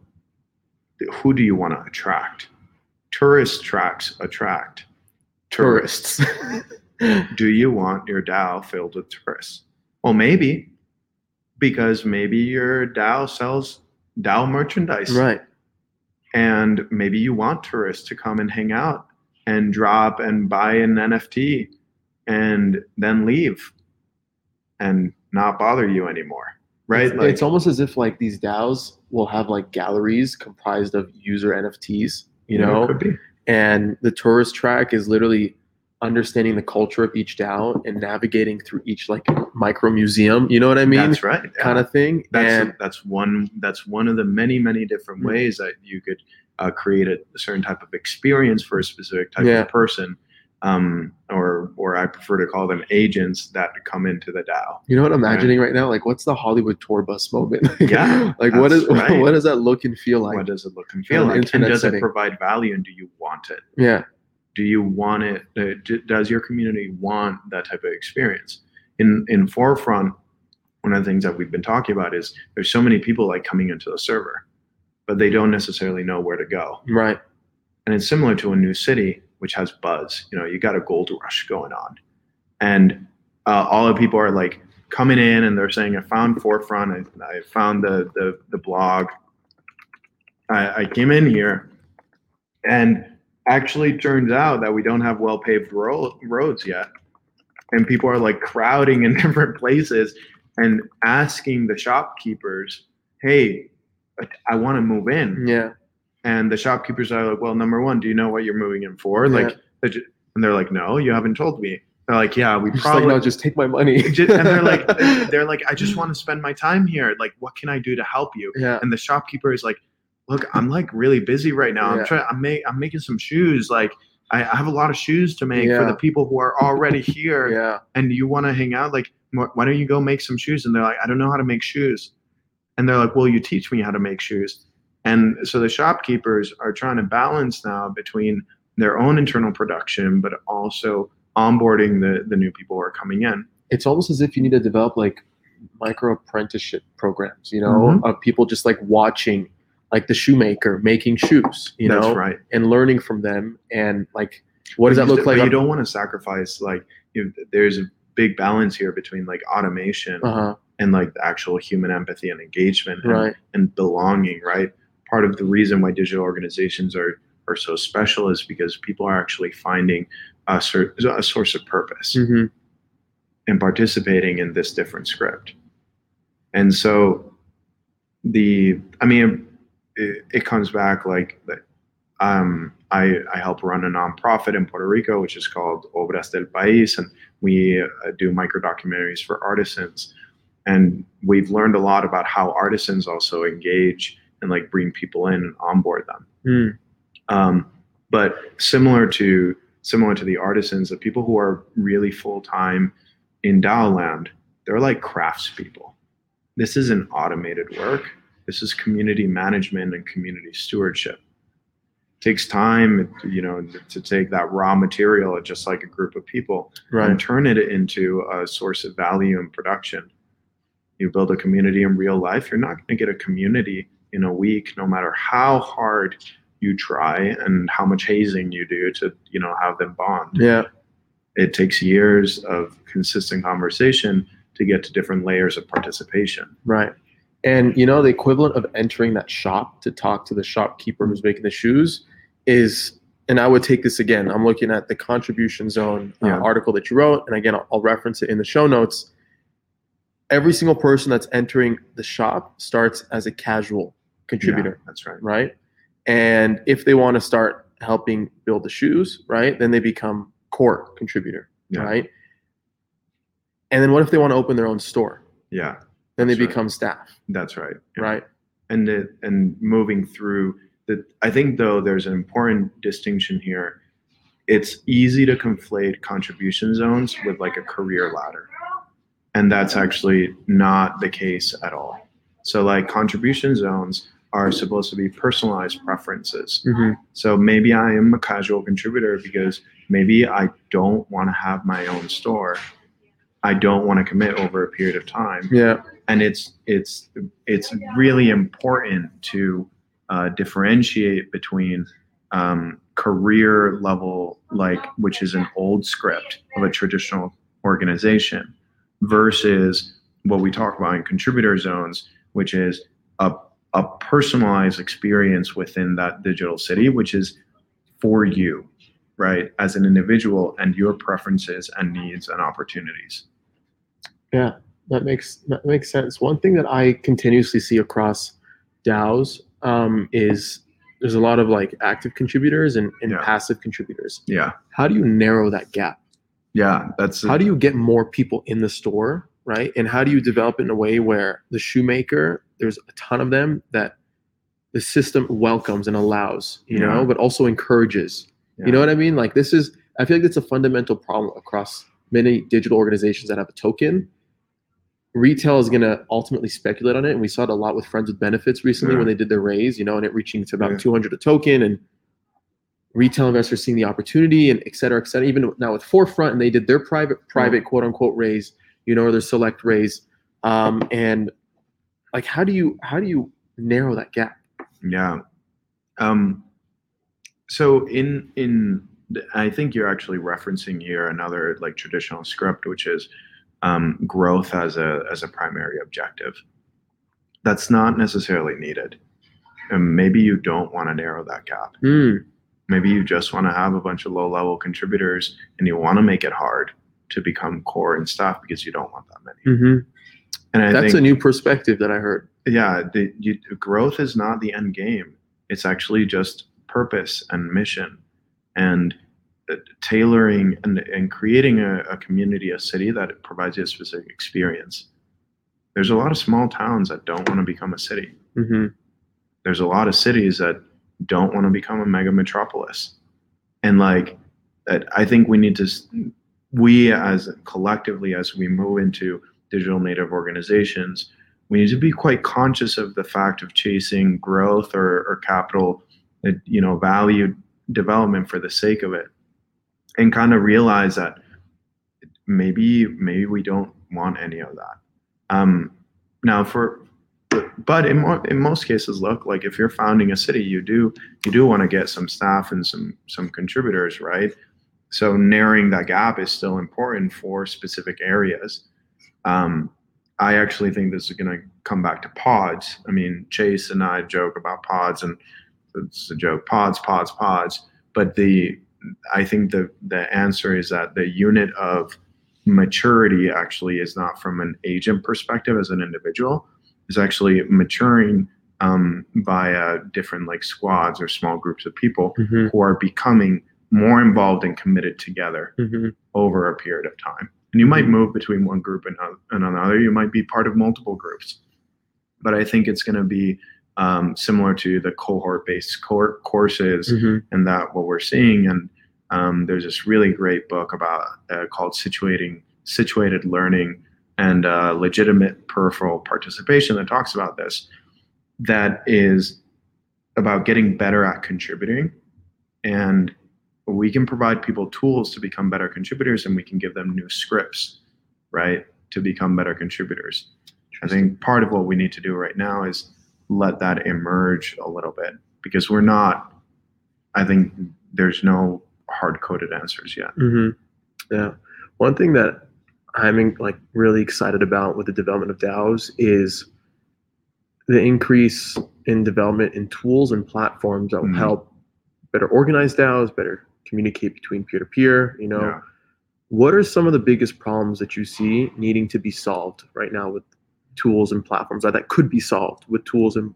who do you want to attract? Tourist tracks attract Tourists. do you want your DAO filled with tourists? Well, maybe because maybe your DAO sells DAO merchandise, right. and maybe you want tourists to come and hang out and drop and buy an NFT and then leave and not bother you anymore, right? It's, it's almost as if like these DAOs will have like galleries comprised of user NFTs, you yeah, know, could be. and the tourist track is literally understanding the culture of each DAO and navigating through each like micro museum. You know what I mean? that's right. yeah. Kind of thing. that's and that's one that's one of the many many different Mm. ways that you could uh, create a, certain type of experience for a specific type Yeah. of person um, or or i prefer to call them agents that come into the dao you know what I'm imagining right now? Like, what's the Hollywood tour bus moment? Yeah, like, what that's right. what does that look and feel like? what does it look and feel like and does setting. it provide value and do you want it yeah. Do you want it uh, does your community want that type of experience? In in forefront one of the things that we've been talking about is there's so many people like coming into the server but they don't necessarily know where to go. Right. and it's similar to a new city which has buzz. You know you got a gold rush going on. And uh, all the people are like coming in and they're saying i found forefront. I, I found the, the the blog. I, I came in here. And actually turns out that we don't have well paved ro- roads yet and people are like crowding in different places and asking the shopkeepers hey i want to move in Yeah. and the shopkeepers are like, well, number one, do you know what you're moving in for? Like, Yeah. ju- and they're like, no, you haven't told me. they're like, yeah, we just probably like, no, just take my money. And they're like they're like i just want to spend my time here like what can i do to help you yeah, and the shopkeeper is like look i'm like really busy right now. Yeah. i'm trying i'm, make, I'm making some shoes like I, I have a lot of shoes to make for the people who are already here yeah, and you want to hang out like wh- why don't you go make some shoes? And they're like i don't know how to make shoes. And they're like well you teach me how to make shoes. And so the shopkeepers are trying to balance now between their own internal production but also onboarding the the new people who are coming in. It's almost as if you need to develop like micro apprenticeship programs, you know, Mhm. of people just like watching like the shoemaker making shoes, you that's know, right and learning from them and like what does that look like? You don't want to sacrifice like you, there's a big balance here between like automation uh-huh, and like the actual human empathy and engagement and, right. and belonging. Right. Part of the reason why digital organizations are are so special is because people are actually finding a, cer- a source of purpose hmm and participating in this different script. And so the I mean it, it comes back like um, I, I help run a nonprofit in Puerto Rico, which is called Obras del País, and we uh, do micro documentaries for artisans. And we've learned a lot about how artisans also engage and like bring people in and onboard them. Mm. Um, but similar to similar to the artisans, the people who are really full time in DAO land, they're like craftspeople. This isn't automated work. This is community management and community stewardship. It takes time, you know, to take that raw material, just like a group of people, Right. and turn it into a source of value and production. You build a community in real life, you're not going to get a community in a week, no matter how hard you try and how much hazing you do to, you know, have them bond. Yeah. It takes years of consistent conversation to get to different layers of participation. Right. And you know, the equivalent of entering that shop to talk to the shopkeeper who's making the shoes is, and I would take this again. I'm looking at the contribution zone uh, Yeah. article that you wrote, and again, I'll, I'll reference it in the show notes. Every single person that's entering the shop starts as a casual contributor, Yeah, that's right. right? And if they want to start helping build the shoes, right, then they become core contributor, Yeah. right? And then what if they want to open their own store? Yeah, Then they That's right. become staff, that's right. Yeah. right? and the, and moving through the i think though there's an important distinction here it's easy to conflate contribution zones with like a career ladder and that's actually not the case at all so like contribution zones are supposed to be personalized preferences Mm-hmm. so maybe i am a casual contributor because maybe i don't want to have my own store i don't want to commit over a period of time Yeah. And it's it's it's really important to uh, differentiate between um, career level like which is an old script of a traditional organization versus what we talk about in contributor zones which is a, a personalized experience within that digital city which is for you right as an individual and your preferences and needs and opportunities Yeah. That makes that makes sense. One thing that I continuously see across DAOs um, is there's a lot of like active contributors and, and Yeah. passive contributors. yeah How do you narrow that gap? yeah that's How do you get more people in the store, right? And how do you develop it in a way where the shoemaker, there's a ton of them that the system welcomes and allows, you Yeah. know, but also encourages. You know what I mean? Like this is I feel like it's a fundamental problem across many digital organizations that have a token. Retail is going to ultimately speculate on it, and we saw it a lot with Friends with Benefits recently Yeah. when they did their raise, you know, and it reaching to about Yeah. 200 a token, and retail investors seeing the opportunity, and et cetera, et cetera. Even now with Forefront, and they did their private, private quote unquote raise, you know, or their select raise, um, and like, how do you how do you narrow that gap? Yeah. Um, so in in I think you're actually referencing here another like traditional script, which is um, growth as a as a primary objective. That's not necessarily needed. And maybe you don't want to narrow that gap. Mm, Maybe you just want to have a bunch of low level contributors and you want to make it hard to become core and staff because you don't want that many. hmm And I That's think a new perspective that I heard. yeah the, you, growth is not the end game it's actually just purpose and mission and tailoring and, and creating a, a community, a city that provides you a specific experience. There's a lot of small towns that don't want to become a city. Mm-hmm. There's a lot of cities that don't want to become a mega metropolis. And like that, I think we need to, we as collectively, as we move into digital native organizations, we need to be quite conscious of the fact of chasing growth or, or capital, uh, you know, value development for the sake of it, and kind of realize that maybe maybe we don't want any of that. Um, now, for but in mo- in most cases, look like if you're founding a city, you do you do want to get some staff and some some contributors, right? So narrowing that gap is still important for specific areas. Um, I actually think this is going to come back to pods. I mean, Chase and I joke about pods, and it's a joke: pods, pods, pods. But the I think the the answer is that the unit of maturity actually is not from an agent perspective as an individual is actually maturing um, via different like squads or small groups of people Mm-hmm. who are becoming more involved and committed together Mm-hmm. over a period of time. And you might move between one group and, and another. You might be part of multiple groups. But I think it's going to be um, similar to the cohort-based courses Mm-hmm. and that what we're seeing. And um, there's this really great book about uh, called situating situated learning and uh, legitimate peripheral participation that talks about this. That is about getting better at contributing, and we can provide people tools to become better contributors, and we can give them new scripts, right, to become better contributors. I think part of what we need to do right now is let that emerge a little bit because we're not. I think there's no hard coded answers yet. hmm Yeah. One thing that I'm like really excited about with the development of DAOs is the increase in development in tools and platforms that will Mhm. help better organize DAOs, better communicate between peer to peer. You know, Yeah. what are some of the biggest problems that you see needing to be solved right now with tools and platforms that, that could be solved with tools and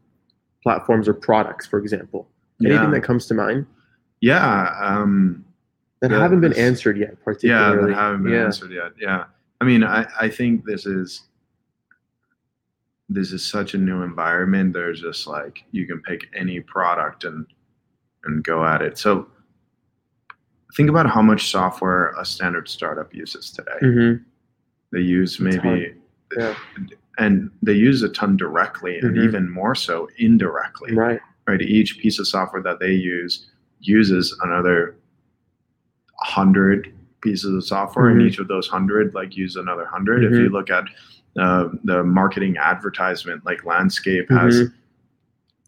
platforms or products, for example? Anything Yeah. that comes to mind Yeah. Um, that Yeah, haven't been answered yet, particularly. yeah, that haven't been Yeah. answered yet. Yeah. I mean, I, I think this is this is such a new environment. There's just like you can pick any product and and go at it. So think about how much software a standard startup uses today. Mhm. They use maybe Yeah. And they use a ton directly and Mhm. even more so indirectly. Right. right? Each piece of software that they use uses another hundred pieces of software, and Mhm. each of those hundred like use another 100 If Mhm. you look at uh, the marketing advertisement, like landscape has, Mhm.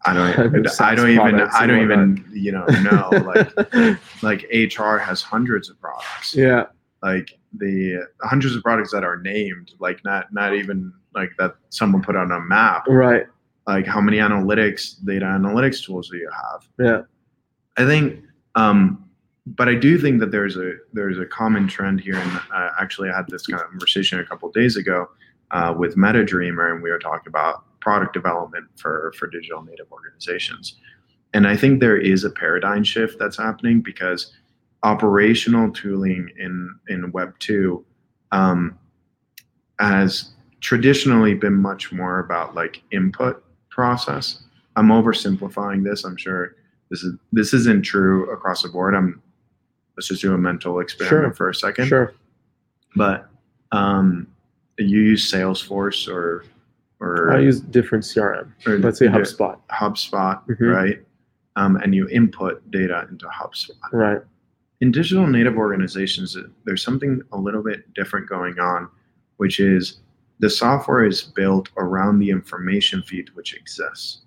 I don't, I don't even, I don't even, you know, know like like HR has hundreds of products yeah. like the hundreds of products that are named like not not even like that someone put on a map Right. like how many analytics data analytics tools do you have Yeah. i think um but i do think that there's a there's a common trend here and uh, actually i had this conversation a couple days ago uh, with metadreamer and we were talking about product development for for digital native organizations and i think there is a paradigm shift that's happening because operational tooling in in web 2 um, has traditionally been much more about like input process i'm oversimplifying this i'm sure this is this isn't true across the board i'm let's just do a mental experiment Sure. for a second Sure. but um, you use salesforce or or, I use different CRM. or Let's say HubSpot. hubspot Mhm. right um, and you input data into hubspot Right. in digital native organizations, there's something a little bit different going on, which is the software is built around the information feed which exists.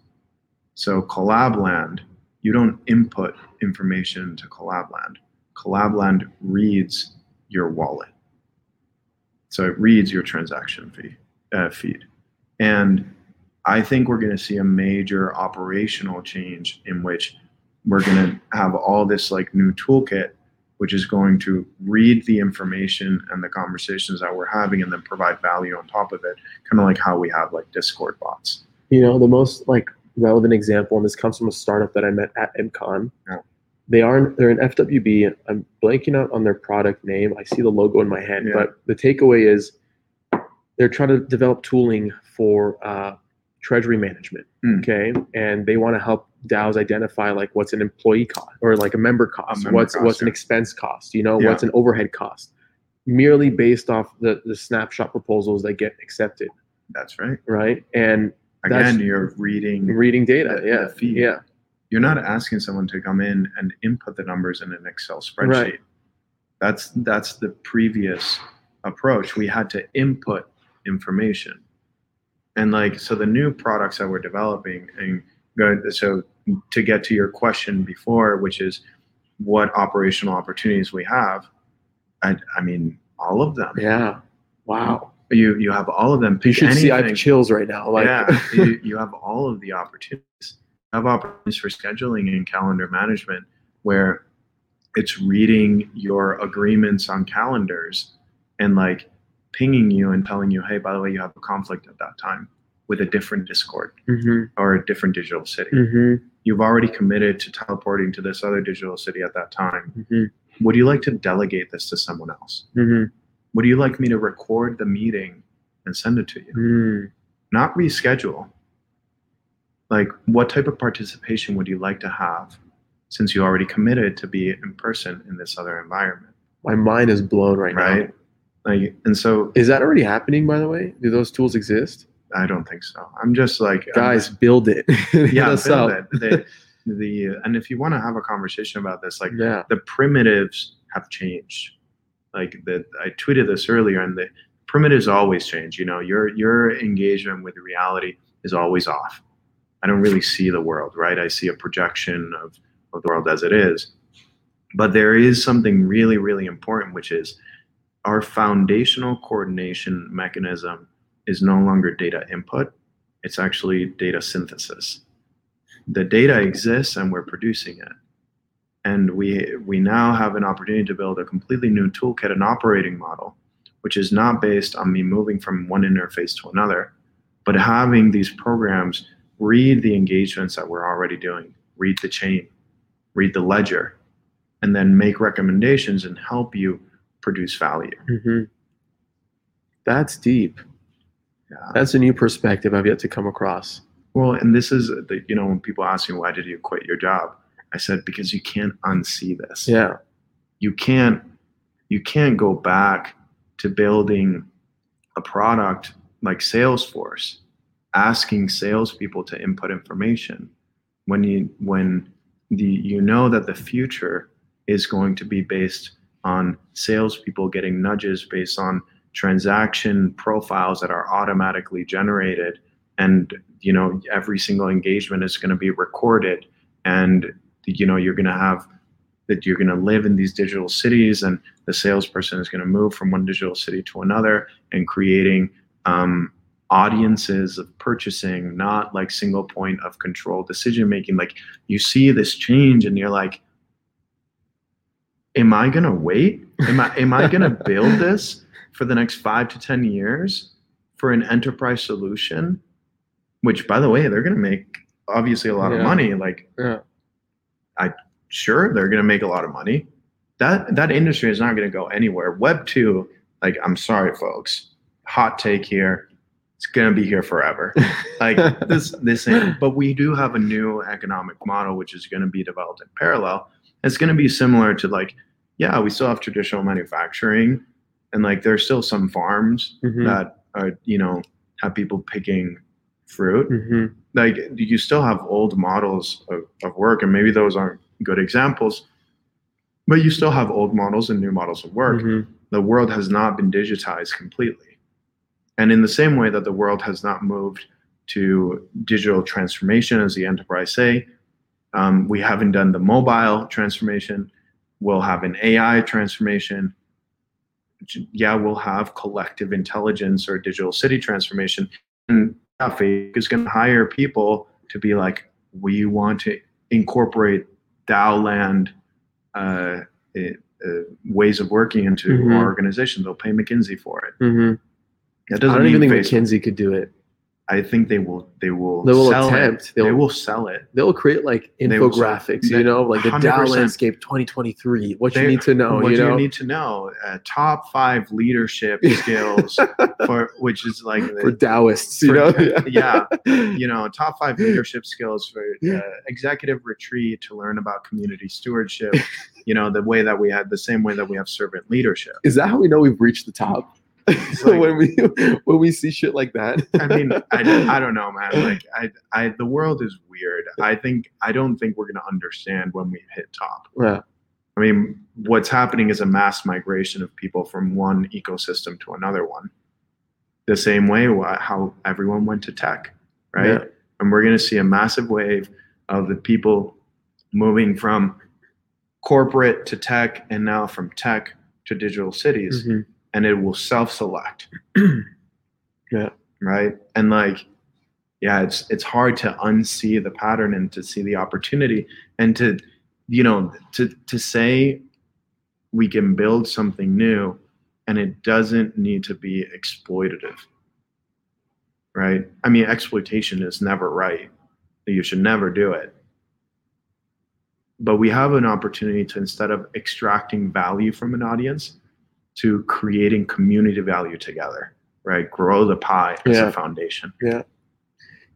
So Collabland, you don't input information to Collabland. Collabland reads your wallet. So it reads your transaction fee, uh, feed. And I think we're going to see a major operational change in which we're going to have all this like new toolkit which is going to read the information and the conversations that we're having and then provide value on top of it kind of like how we have like discord bots You know, the most like relevant example, and this comes from a startup that I met at MCon. Yeah. They are they're an FWB. I'm blanking out on their product name. I see the logo in my head, Yeah. but the takeaway is they're trying to develop tooling for uh, treasury management. Mm. Okay, and they want to help DAOs identify like what's an employee cost or like a member cost, member what's cost, what's an expense cost, you know, Yeah. what's an overhead cost, merely based off the the snapshot proposals that get accepted, That's right. right? And Again, you're reading. reading data, The- yeah, the yeah, You're not asking someone to come in and input the numbers in an Excel spreadsheet. Right. That's that's the previous approach. We had to input information, and like so, the new products that we're developing and go so to get to your question before, which is what operational opportunities we have. I, I mean, all of them. yeah. Wow. You you have all of them. You should see. I have chills right now. Like, yeah, you, you have all of the opportunities. You have opportunities for scheduling and calendar management where it's reading your agreements on calendars and like pinging you and telling you, hey, by the way, you have a conflict at that time with a different Discord hmm or a different digital city. hmm You've already committed to teleporting to this other digital city at that time. hmm Would you like to delegate this to someone else? hmm Would you like me to record the meeting and send it to you? mm not reschedule. Like, what type of participation would you like to have since you already committed to be in person in this other environment? My mind is blown right, now. Right. Like, and so Is that already happening? By the way, do those tools exist? I don't think so. I'm just like, Guys, build it. Yeah, build up. it. The, the, and if you want to have a conversation about this, like, yeah. the primitives have changed. Like the I tweeted this earlier, and the primitives always change. You know, your your engagement with reality is always off. I don't really see the world, right? I see a projection of, of the world as it is. But there is something really, really important, which is our foundational coordination mechanism is no longer data input, it's actually data synthesis. The data exists and we're producing it and we we now have an opportunity to build a completely new toolkit and operating model which is not based on me moving from one interface to another but having these programs read the engagements that we're already doing read the chain read the ledger and then make recommendations and help you produce value hmm That's deep. yeah. That's a new perspective I've yet to come across. well and this is the you know when people ask me why did you quit your job i said because you can't unsee this Yeah. you can't you can't go back to building a product like Salesforce, asking salespeople to input information when you when the you know that the future is going to be based on salespeople getting nudges based on transaction profiles that are automatically generated. And you know every single engagement is going to be recorded. And you know you're going to have that you're going to live in these digital cities and the salesperson is going to move from one digital city to another and creating um, audiences of purchasing not like single point of control decision making. Like you see this change and you're like am i going to wait? Am i am i going to build this for the next 5 to 10 years for an enterprise solution? Which by the way they're going to make obviously a lot of money like Yeah. sure they're going to make a lot of money. That that industry is not going to go anywhere. Web 2 like i'm sorry folks. Hot take here. It's going to be here forever. Like this this ain't, but we do have a new economic model which is going to be developed in parallel. It's going to be similar to like yeah we still have traditional manufacturing and like there's still some farms Mhm. that are you know have people picking fruit Mhm. like you still have old models of, of work and maybe those aren't good examples but you still have old models and new models of work Mhm. the world has not been digitized completely and in the same way that the world has not moved to digital transformation as the enterprise say um, we haven't done the mobile transformation we'll have an ai transformation yeah we'll have collective intelligence or digital city transformation and Facebook is going to hire people to be like, we want to incorporate DAO land uh, uh, ways of working into Mhm. our organization. They'll pay McKinsey for it. Mhm. That I doesn't don't even think Facebook. McKinsey could do it. I think they will they will They will sell attempt. it. They They'll- sell it. They'll create like They will infographics, you know, like the DAO landscape 2023. What you need to know, what you know. you need to know? Uh, top five leadership skills for which is like the- for DAOists, you for- know. yeah. you know top five leadership skills for uh, executive retreat to learn about community stewardship you know the way that we had the same way that we have servant leadership Is that how we know we've reached the top? like- when we when we see shit like that. i mean I, I don't know man. Like I, I the world is weird. I think i don't think we're going to understand when we hit top. Yeah, i mean what's happening is a mass migration of people from one ecosystem to another one. The same way how everyone went to tech right? Yeah. and we're going to see a massive wave of the people moving from corporate to tech and now from tech to digital cities. Mhm. And it will self-select. Yeah. right? And like yeah it's it's hard to unsee the pattern and to see the opportunity and to you know to to say we can build something new and it doesn't need to be exploitative. Right? I mean exploitation is never right. You should never do it. But we have an opportunity to instead of extracting value from an audience to creating community value together right grow the pie as Yeah. a foundation yeah,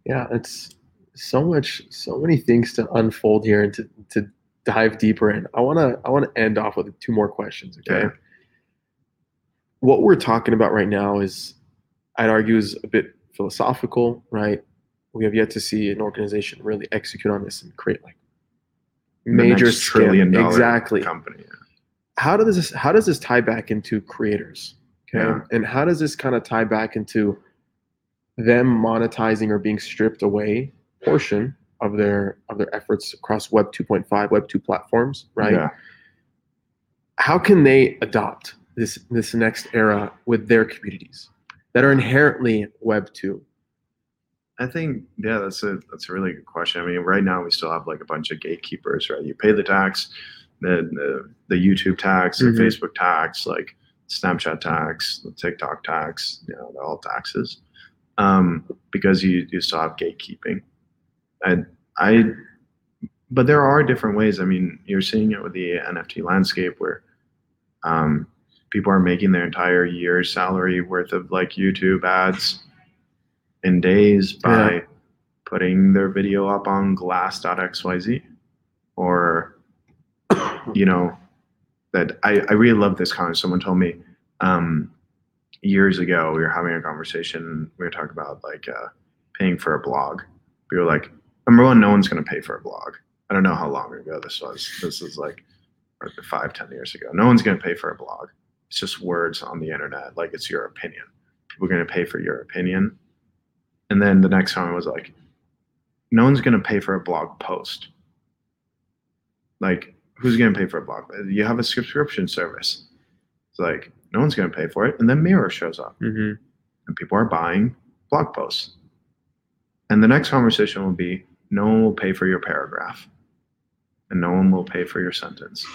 yeah. It's so much, so many things to unfold here and to to dive deeper in. I wanna I wanna end off with two more questions. Okay. Okay. What we're talking about right now is, I'd argue, is a bit philosophical, right? We have yet to see an organization really execute on this and create like major next scale- trillion dollar exactly. company how does this how does this tie back into creators okay Yeah. and how does this kind of tie back into them monetizing or being stripped away portion of their of their efforts across web 2.5 web 2 platforms right Yeah. how can they adopt this this next era with their communities that are inherently web 2 I think yeah, that's a that's a really good question. I mean, right now we still have like a bunch of gatekeepers, right? You pay the tax, the the, the YouTube tax, the Mhm. Facebook tax, like Snapchat tax, the TikTok tax, you know, they're all taxes. Um, because you you still have gatekeeping. And I but there are different ways. I mean, you're seeing it with the NFT landscape where um, people are making their entire year's salary worth of like YouTube ads in days by Yeah. putting their video up on glass.xyz or you know that I, I really love this comment. Someone told me um, years ago we were having a conversation we were talking about like uh, paying for a blog. We were like number one no one's going to pay for a blog. I don't know how long ago this was. This is like five ten years ago. No one's going to pay for a blog. It's just words on the internet like it's your opinion. People are going to pay for your opinion. And then the next comment was like no one's going to pay for a blog post. Like who's going to pay for a blog? You have a subscription service. It's like no one's going to pay for it and then mirror shows up. Mm-hmm. and people are buying blog posts. And the next conversation will be no one will pay for your paragraph. And no one will pay for your sentence.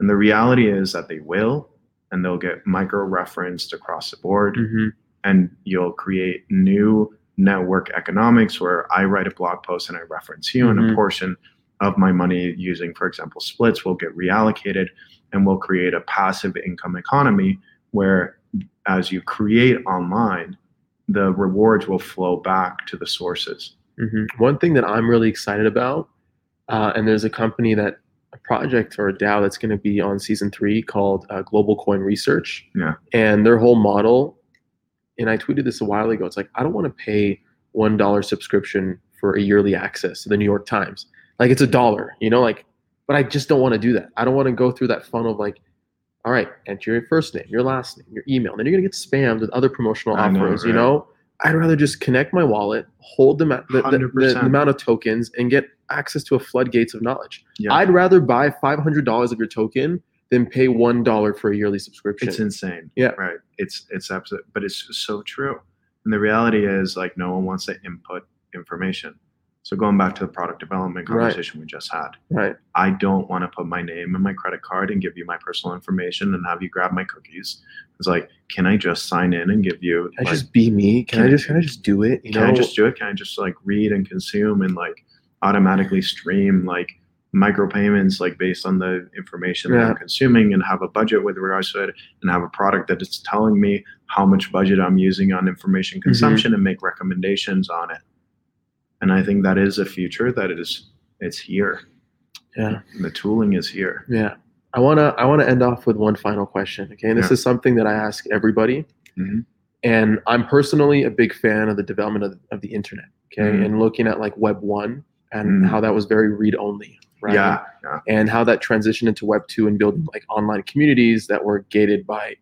And the reality is that they will and they'll get micro referenced across the board. Mm-hmm. and you'll create new network economics where I write a blog post and I reference you, and Mhm. a portion of my money using, for example, splits will get reallocated and we'll create a passive income economy where as you create online, the rewards will flow back to the sources. hmm One thing that I'm really excited about, uh, and there's a company that a project or a DAO that's going to be on season three called uh, Global Coin Research. Yeah. And their whole model, and I tweeted this a while ago. It's like I don't want to pay one dollar subscription for a yearly access to the New York Times. Like it's a dollar, you know, like, but I just don't want to do that. I don't want to go through that funnel of like, all right, enter your first name, your last name, your email. Then you're gonna get spammed with other promotional I know, offers. You know, I'd rather just connect my wallet, hold the, the, the, the, the amount of tokens, and get access to a floodgates of knowledge. Yeah. I'd rather buy five hundred dollars of your token than pay one dollar for a yearly subscription. It's insane. Yeah. Right. It's it's absolute, but it's so true. And the reality is like no one wants to input information. So going back to the product development Right. conversation we just had, Right. I don't want to put my name and my credit card and give you my personal information and have you grab my cookies. It's like, can I just sign in and give you? Can I just be me? Can, can I just can I just do it? You can know, I just do it? Can I just like read and consume and like automatically stream like micropayments like based on the information that I'm consuming and have a budget with regards to it and have a product that is telling me how much budget I'm using on information Mm-hmm. consumption and make recommendations on it. And I think that is a future that is it's here. yeah. The tooling is here. Yeah. I wanna I wanna end off with one final question. Okay. And this Yeah. is something that I ask everybody. Mhm. And I'm personally a big fan of the development of, of the internet. Okay. Mhm. And looking at like web one and Mhm. how that was very read only. Right. Yeah, yeah. And how that transitioned into web two and building like online communities that were gated by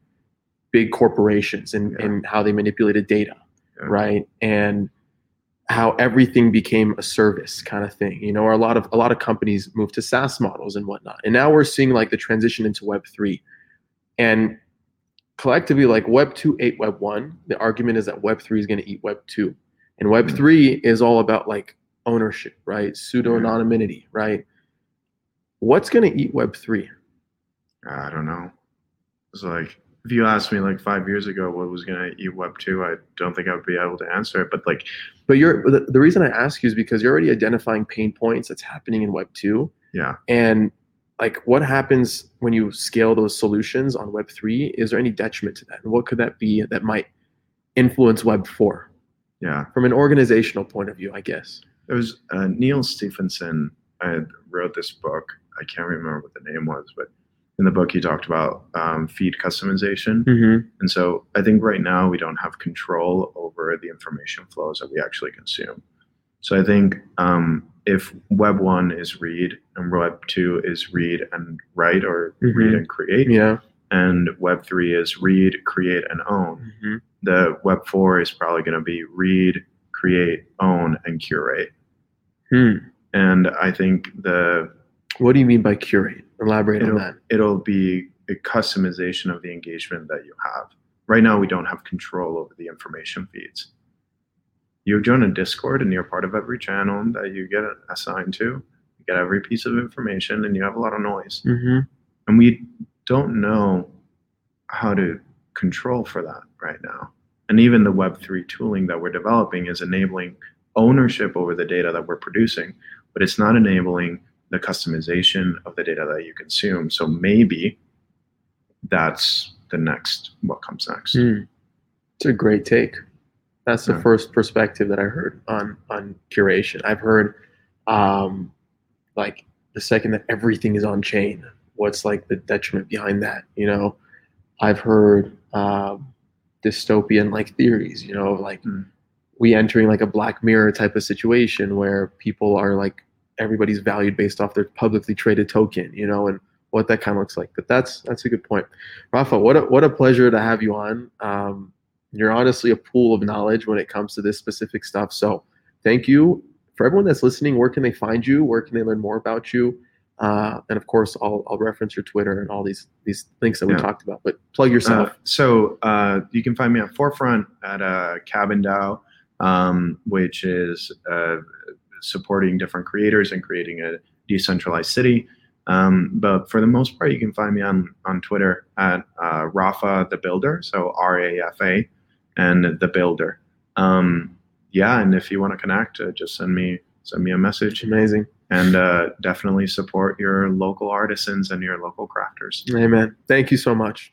big corporations and, Yeah. and how they manipulated data. Yeah. Right. And how everything became a service kind of thing, you know, or a lot of a lot of companies moved to SaaS models and whatnot. And now we're seeing like the transition into Web three, and collectively, like Web two ate Web one. The argument is that Web three is going to eat Web two, and Web Mhm. three is all about like ownership, right? Pseudo anonymity, right? What's going to eat Web three? I don't know. It's like if you asked me like five years ago what was gonna eat Web two, I don't think I would be able to answer it. But like, But you're the, the reason I ask you is because you're already identifying pain points that's happening in Web two. yeah, And like what happens when you scale those solutions on Web three? Is there any detriment to that? And what could that be that might influence Web four yeah. from an organizational point of view, I guess? It was uh, Neal Stephenson. I wrote this book. I can't remember what the name was, but in the book you talked about um, feed customization. Mm-hmm. And so I think right now we don't have control over the information flows that we actually consume. So I think um, if Web one is read and Web two is read and write or read Mhm. and create, Yeah. and Web three is read, create, and own. Mm-hmm. The Web four is probably going to be read, create, own, and curate. Hmm. And I think the What do you mean by curate? Elaborate on it'll, that. it'll be a customization of the engagement that you have. Right now, we don't have control over the information feeds. You join a Discord and you're part of every channel that you get assigned to. You get every piece of information and you have a lot of noise. Mm-hmm. And we don't know how to control for that right now. And even the Web3 tooling that we're developing is enabling ownership over the data that we're producing, but it's not enabling the customization of the data that you consume. So maybe that's the next, what comes next. Hmm. It's a great take. That's the Yeah. first perspective that I heard on on curation. I've heard um like the second that everything is on chain, what's like the detriment behind that, you know? I've heard um dystopian like theories, you know, like Mm. we entering like a black mirror type of situation where people are like everybody's valued based off their publicly traded token, you know, and what that kind of looks like. But that's that's a good point. Rafa, what a, what a pleasure to have you on. Um, you're honestly a pool of knowledge when it comes to this specific stuff. So thank you for everyone that's listening. Where can they find you? Where can they learn more about you? Uh, and of course, I'll, I'll reference your Twitter and all these these links that we Yeah. talked about. But plug yourself. Uh, so uh, you can find me at Forefront at uh, Cabin DAO, um, which is uh, supporting different creators and creating a decentralized city. Um, but for the most part, you can find me on on Twitter at uh, Rafa the Builder, so R A F A, and the Builder. Um, yeah, and if you want to connect, uh, just send me send me a message, Amazing. and uh, definitely support your local artisans and your local crafters. Amen. Thank you so much.